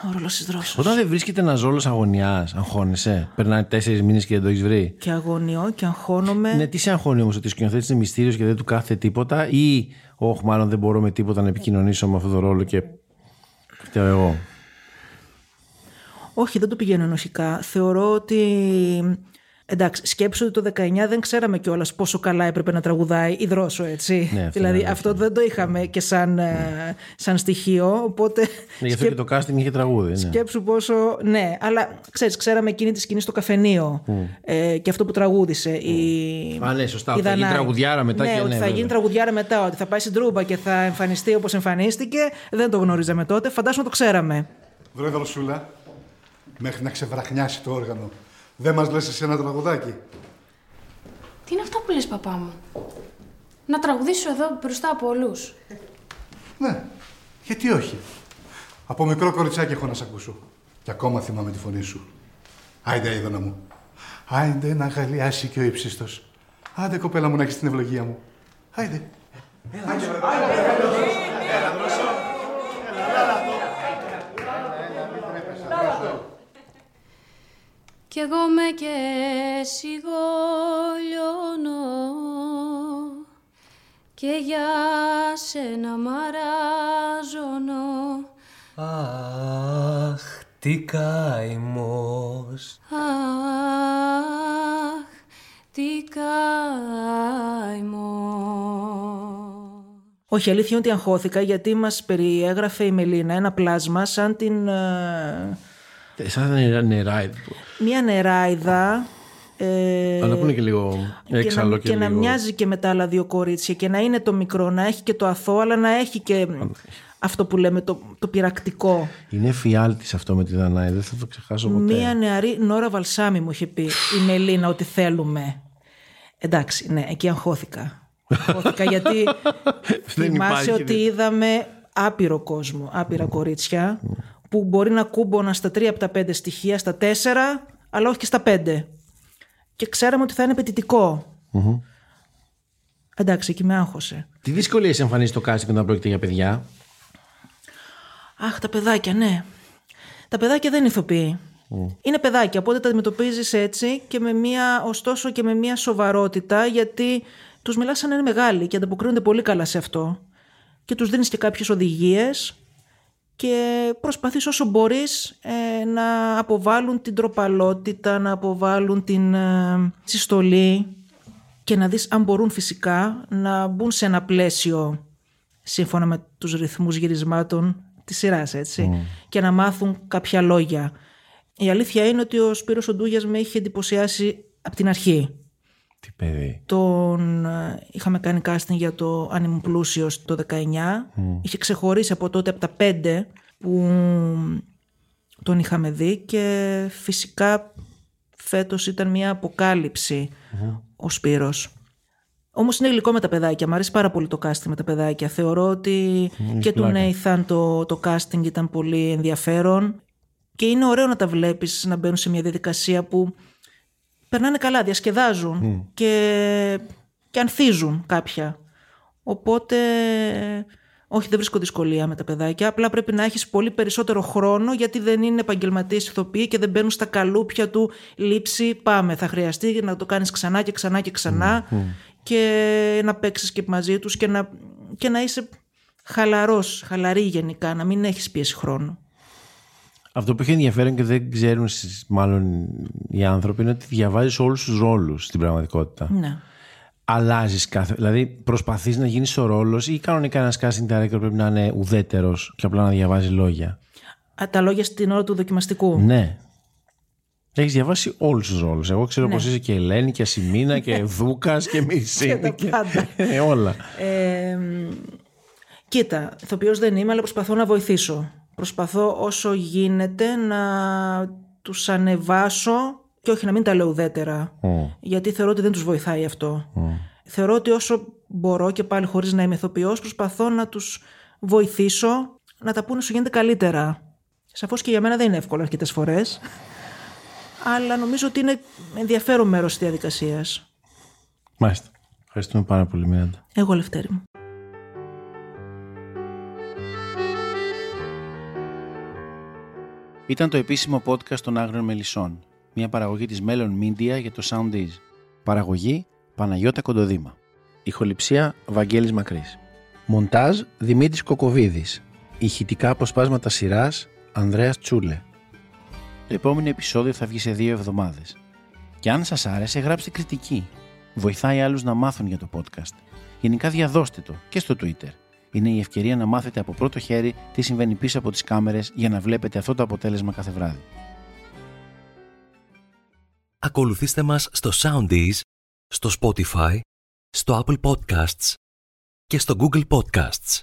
Ο ρόλος της δρόσος. Όταν δεν βρίσκεται ένας ρόλος αγωνιάς, αγχώνεσαι. Περνάνε τέσσερις μήνες και δεν το έχεις βρει; Και αγωνιώ και αγχώνομαι. Ναι, τι σε αγχώνει όμως, ότι ο σκηνοθέτης είναι μυστήριος και δεν του κάθεται τίποτα, ή, Όχι, μάλλον δεν μπορώ με τίποτα να επικοινωνήσω με αυτόν τον ρόλο και. Φταίω εγώ. Όχι, δεν το πηγαίνω ενωσικά. Θεωρώ ότι. Εντάξει, σκέψου ότι το 19 δεν ξέραμε κιόλας πόσο καλά έπρεπε να τραγουδάει η Δρόσο, έτσι. Ναι, αυτό δηλαδή είναι αυτό δεν το είχαμε και σαν, ε, σαν στοιχείο. Οπότε. Ναι, γι' αυτό και το casting είχε τραγούδι. Ναι. Σκέψου πόσο. Ναι, αλλά ξέρεις, ξέραμε εκείνη τη σκηνή στο καφενείο ε, και αυτό που τραγούδισε. Η... Α, ναι, σωστά. η ότι Θα γίνει Δανάη. τραγουδιάρα μετά ναι, και ότι ναι, θα βέβαια. γίνει τραγουδιάρα μετά, ότι θα πάει στην τρούμπα και θα εμφανιστεί όπως εμφανίστηκε. Δεν το γνωρίζαμε τότε. Φαντάσου να το ξέραμε. Βρε δροσούλα, μέχρι να ξεβραχνιάσει το όργανο. Δεν μας λες εσύ ένα τραγουδάκι. Τι είναι αυτά που λες, παπά μου; Να τραγουδήσω εδώ μπροστά από όλους. Ναι, γιατί όχι. Από μικρό κοριτσάκι έχω να σ' ακούσω. Και ακόμα θυμάμαι τη φωνή σου. Άιντε, είδωνα μου. Άιντε να γαλιάσει και ο ύψιστος. Άντε, κοπέλα μου, να έχεις την ευλογία μου. Άιντε. Κι εγώ με και σιγολιώνω και για σένα μαράζωνω. Αχ, τι καημός. Αχ, τι καημός. Όχι, η αλήθεια είναι ότι αγχώθηκα γιατί μας περιέγραφε η Μελίνα ένα πλάσμα σαν την... ε, Σαν νερά, νερά. μία νεράιδα. Ε, Αλλά που είναι και λίγο έξαλλο να, και, και να λίγο... μοιάζει και με τα άλλα δύο κορίτσια και να είναι το μικρό, να έχει και το αθώο, αλλά να έχει και αυτό που λέμε το, το πειρακτικό. Είναι φιάλτης αυτό με τη Δανάη, δεν θα το ξεχάσω ποτέ. Μία νεαρή Νόρα Βαλσάμι μου είχε πει η Μελίνα ότι θέλουμε. Εντάξει, ναι, εκεί αγχώθηκα. Αγχώθηκα γιατί Δεν θυμάσαι υπάρχει, ότι δεν- είδαμε άπειρο κόσμο, άπειρα κορίτσια που μπορεί να κούμποναν στα τρία από τα πέντε στοιχεία, στα τέσσερα, αλλά όχι και στα πέντε. Και ξέραμε ότι θα είναι απαιτητικό. Μμμ. Εντάξει, εκεί με άγχωσε. Τι δυσκολίες εμφανίζει το casting όταν πρόκειται για παιδιά; Αχ, τα παιδάκια, ναι. Τα παιδάκια δεν είναι ηθοποιοί. Είναι παιδάκια, οπότε τα αντιμετωπίζεις έτσι και με μία, ωστόσο και με μία σοβαρότητα, γιατί τους μιλάς σαν να είναι μεγάλοι και ανταποκρίνονται πολύ καλά σε αυτό. Και τους δίνεις και κάποιες οδηγίες και προσπαθείς όσο μπορείς ε, να αποβάλουν την τροπαλότητα, να αποβάλουν την ε, συστολή και να δεις αν μπορούν φυσικά να μπουν σε ένα πλαίσιο σύμφωνα με τους ρυθμούς γυρισμάτων της σειράς, έτσι, και να μάθουν κάποια λόγια. Η αλήθεια είναι ότι ο Σπύρος Οντούγιας με είχε εντυπωσιάσει από την αρχή. Τι παιδί. Τον ε, είχαμε κάνει casting για το Αν ήμουν πλούσιος το 19. Είχε ξεχωρίσει από τότε από τα πέντε που τον είχαμε δει και φυσικά φέτος ήταν μια αποκάλυψη ο Σπύρος. Όμως είναι γλυκό με τα παιδάκια. Μ' αρέσει πάρα πολύ το casting με τα παιδάκια. Θεωρώ ότι και του πλάκα. Νέιθαν το, το casting ήταν πολύ ενδιαφέρον και είναι ωραίο να τα βλέπεις να μπαίνουν σε μια διαδικασία που περνάνε καλά, διασκεδάζουν και, και ανθίζουν κάποια. Οπότε, όχι δεν βρίσκω δυσκολία με τα παιδάκια, απλά πρέπει να έχεις πολύ περισσότερο χρόνο γιατί δεν είναι επαγγελματίες ηθοποιοί και δεν μπαίνουν στα καλούπια του λήψη πάμε. Θα χρειαστεί να το κάνεις ξανά και ξανά και ξανά και να παίξεις και μαζί τους και να, και να είσαι χαλαρός, χαλαρή γενικά, να μην έχεις πίεση χρόνου. Αυτό που έχει ενδιαφέρον και δεν ξέρουν στις- μάλλον οι άνθρωποι είναι ότι διαβάζεις όλους τους ρόλους στην πραγματικότητα. Ναι. Αλλάζεις κάθε... Δηλαδή προσπαθείς να γίνεις ο ρόλος ή κανονικά ένας casting director πρέπει να είναι ουδέτερος και απλά να διαβάζει λόγια. Α, τα λόγια στην ώρα του δοκιμαστικού. Ναι. Έχεις διαβάσει όλους τους ρόλους. Εγώ ξέρω Ναι. πως είσαι και Ελένη και Ασημίνα και Δούκας και Μισήνη. Και τα πάντα. Ε, όλα. Ε, μ, κοίτα, ηθοποιός δεν είμαι, αλλά προσπαθώ να βοηθήσω. Προσπαθώ όσο γίνεται να τους ανεβάσω και όχι να μην τα λέω ουδέτερα. Γιατί θεωρώ ότι δεν τους βοηθάει αυτό. Θεωρώ ότι όσο μπορώ και πάλι χωρίς να είμαι ηθοποιός, προσπαθώ να τους βοηθήσω να τα πούνε όσο γίνεται καλύτερα. Σαφώς και για μένα δεν είναι εύκολο αρκετές φορές. Αλλά νομίζω ότι είναι ενδιαφέρον μέρος της διαδικασίας. Μάλιστα. Ευχαριστούμε πάρα πολύ, Μιράντα. Εγώ, Λευτέρη μου. Ήταν το επίσημο podcast των Άγριων Μελισσών, μια παραγωγή της Melon Media για το Soundees. Παραγωγή Παναγιώτα Κοντοδήμα. Ηχοληψία Βαγγέλης Μακρύς. Μοντάζ Δημήτρης Κοκοβίδης. Ηχητικά αποσπάσματα σειράς Ανδρέας Τσούλε. Το επόμενο επεισόδιο θα βγει σε δύο εβδομάδες. Και αν σας άρεσε γράψτε κριτική. Βοηθάει άλλους να μάθουν για το podcast. Γενικά διαδώστε το και στο Twitter. Είναι η ευκαιρία να μάθετε από πρώτο χέρι τι συμβαίνει πίσω από τις κάμερες για να βλέπετε αυτό το αποτέλεσμα κάθε βράδυ. Ακολουθήστε μας στο Soundees, στο Spotify, στο Apple Podcasts και στο Google Podcasts.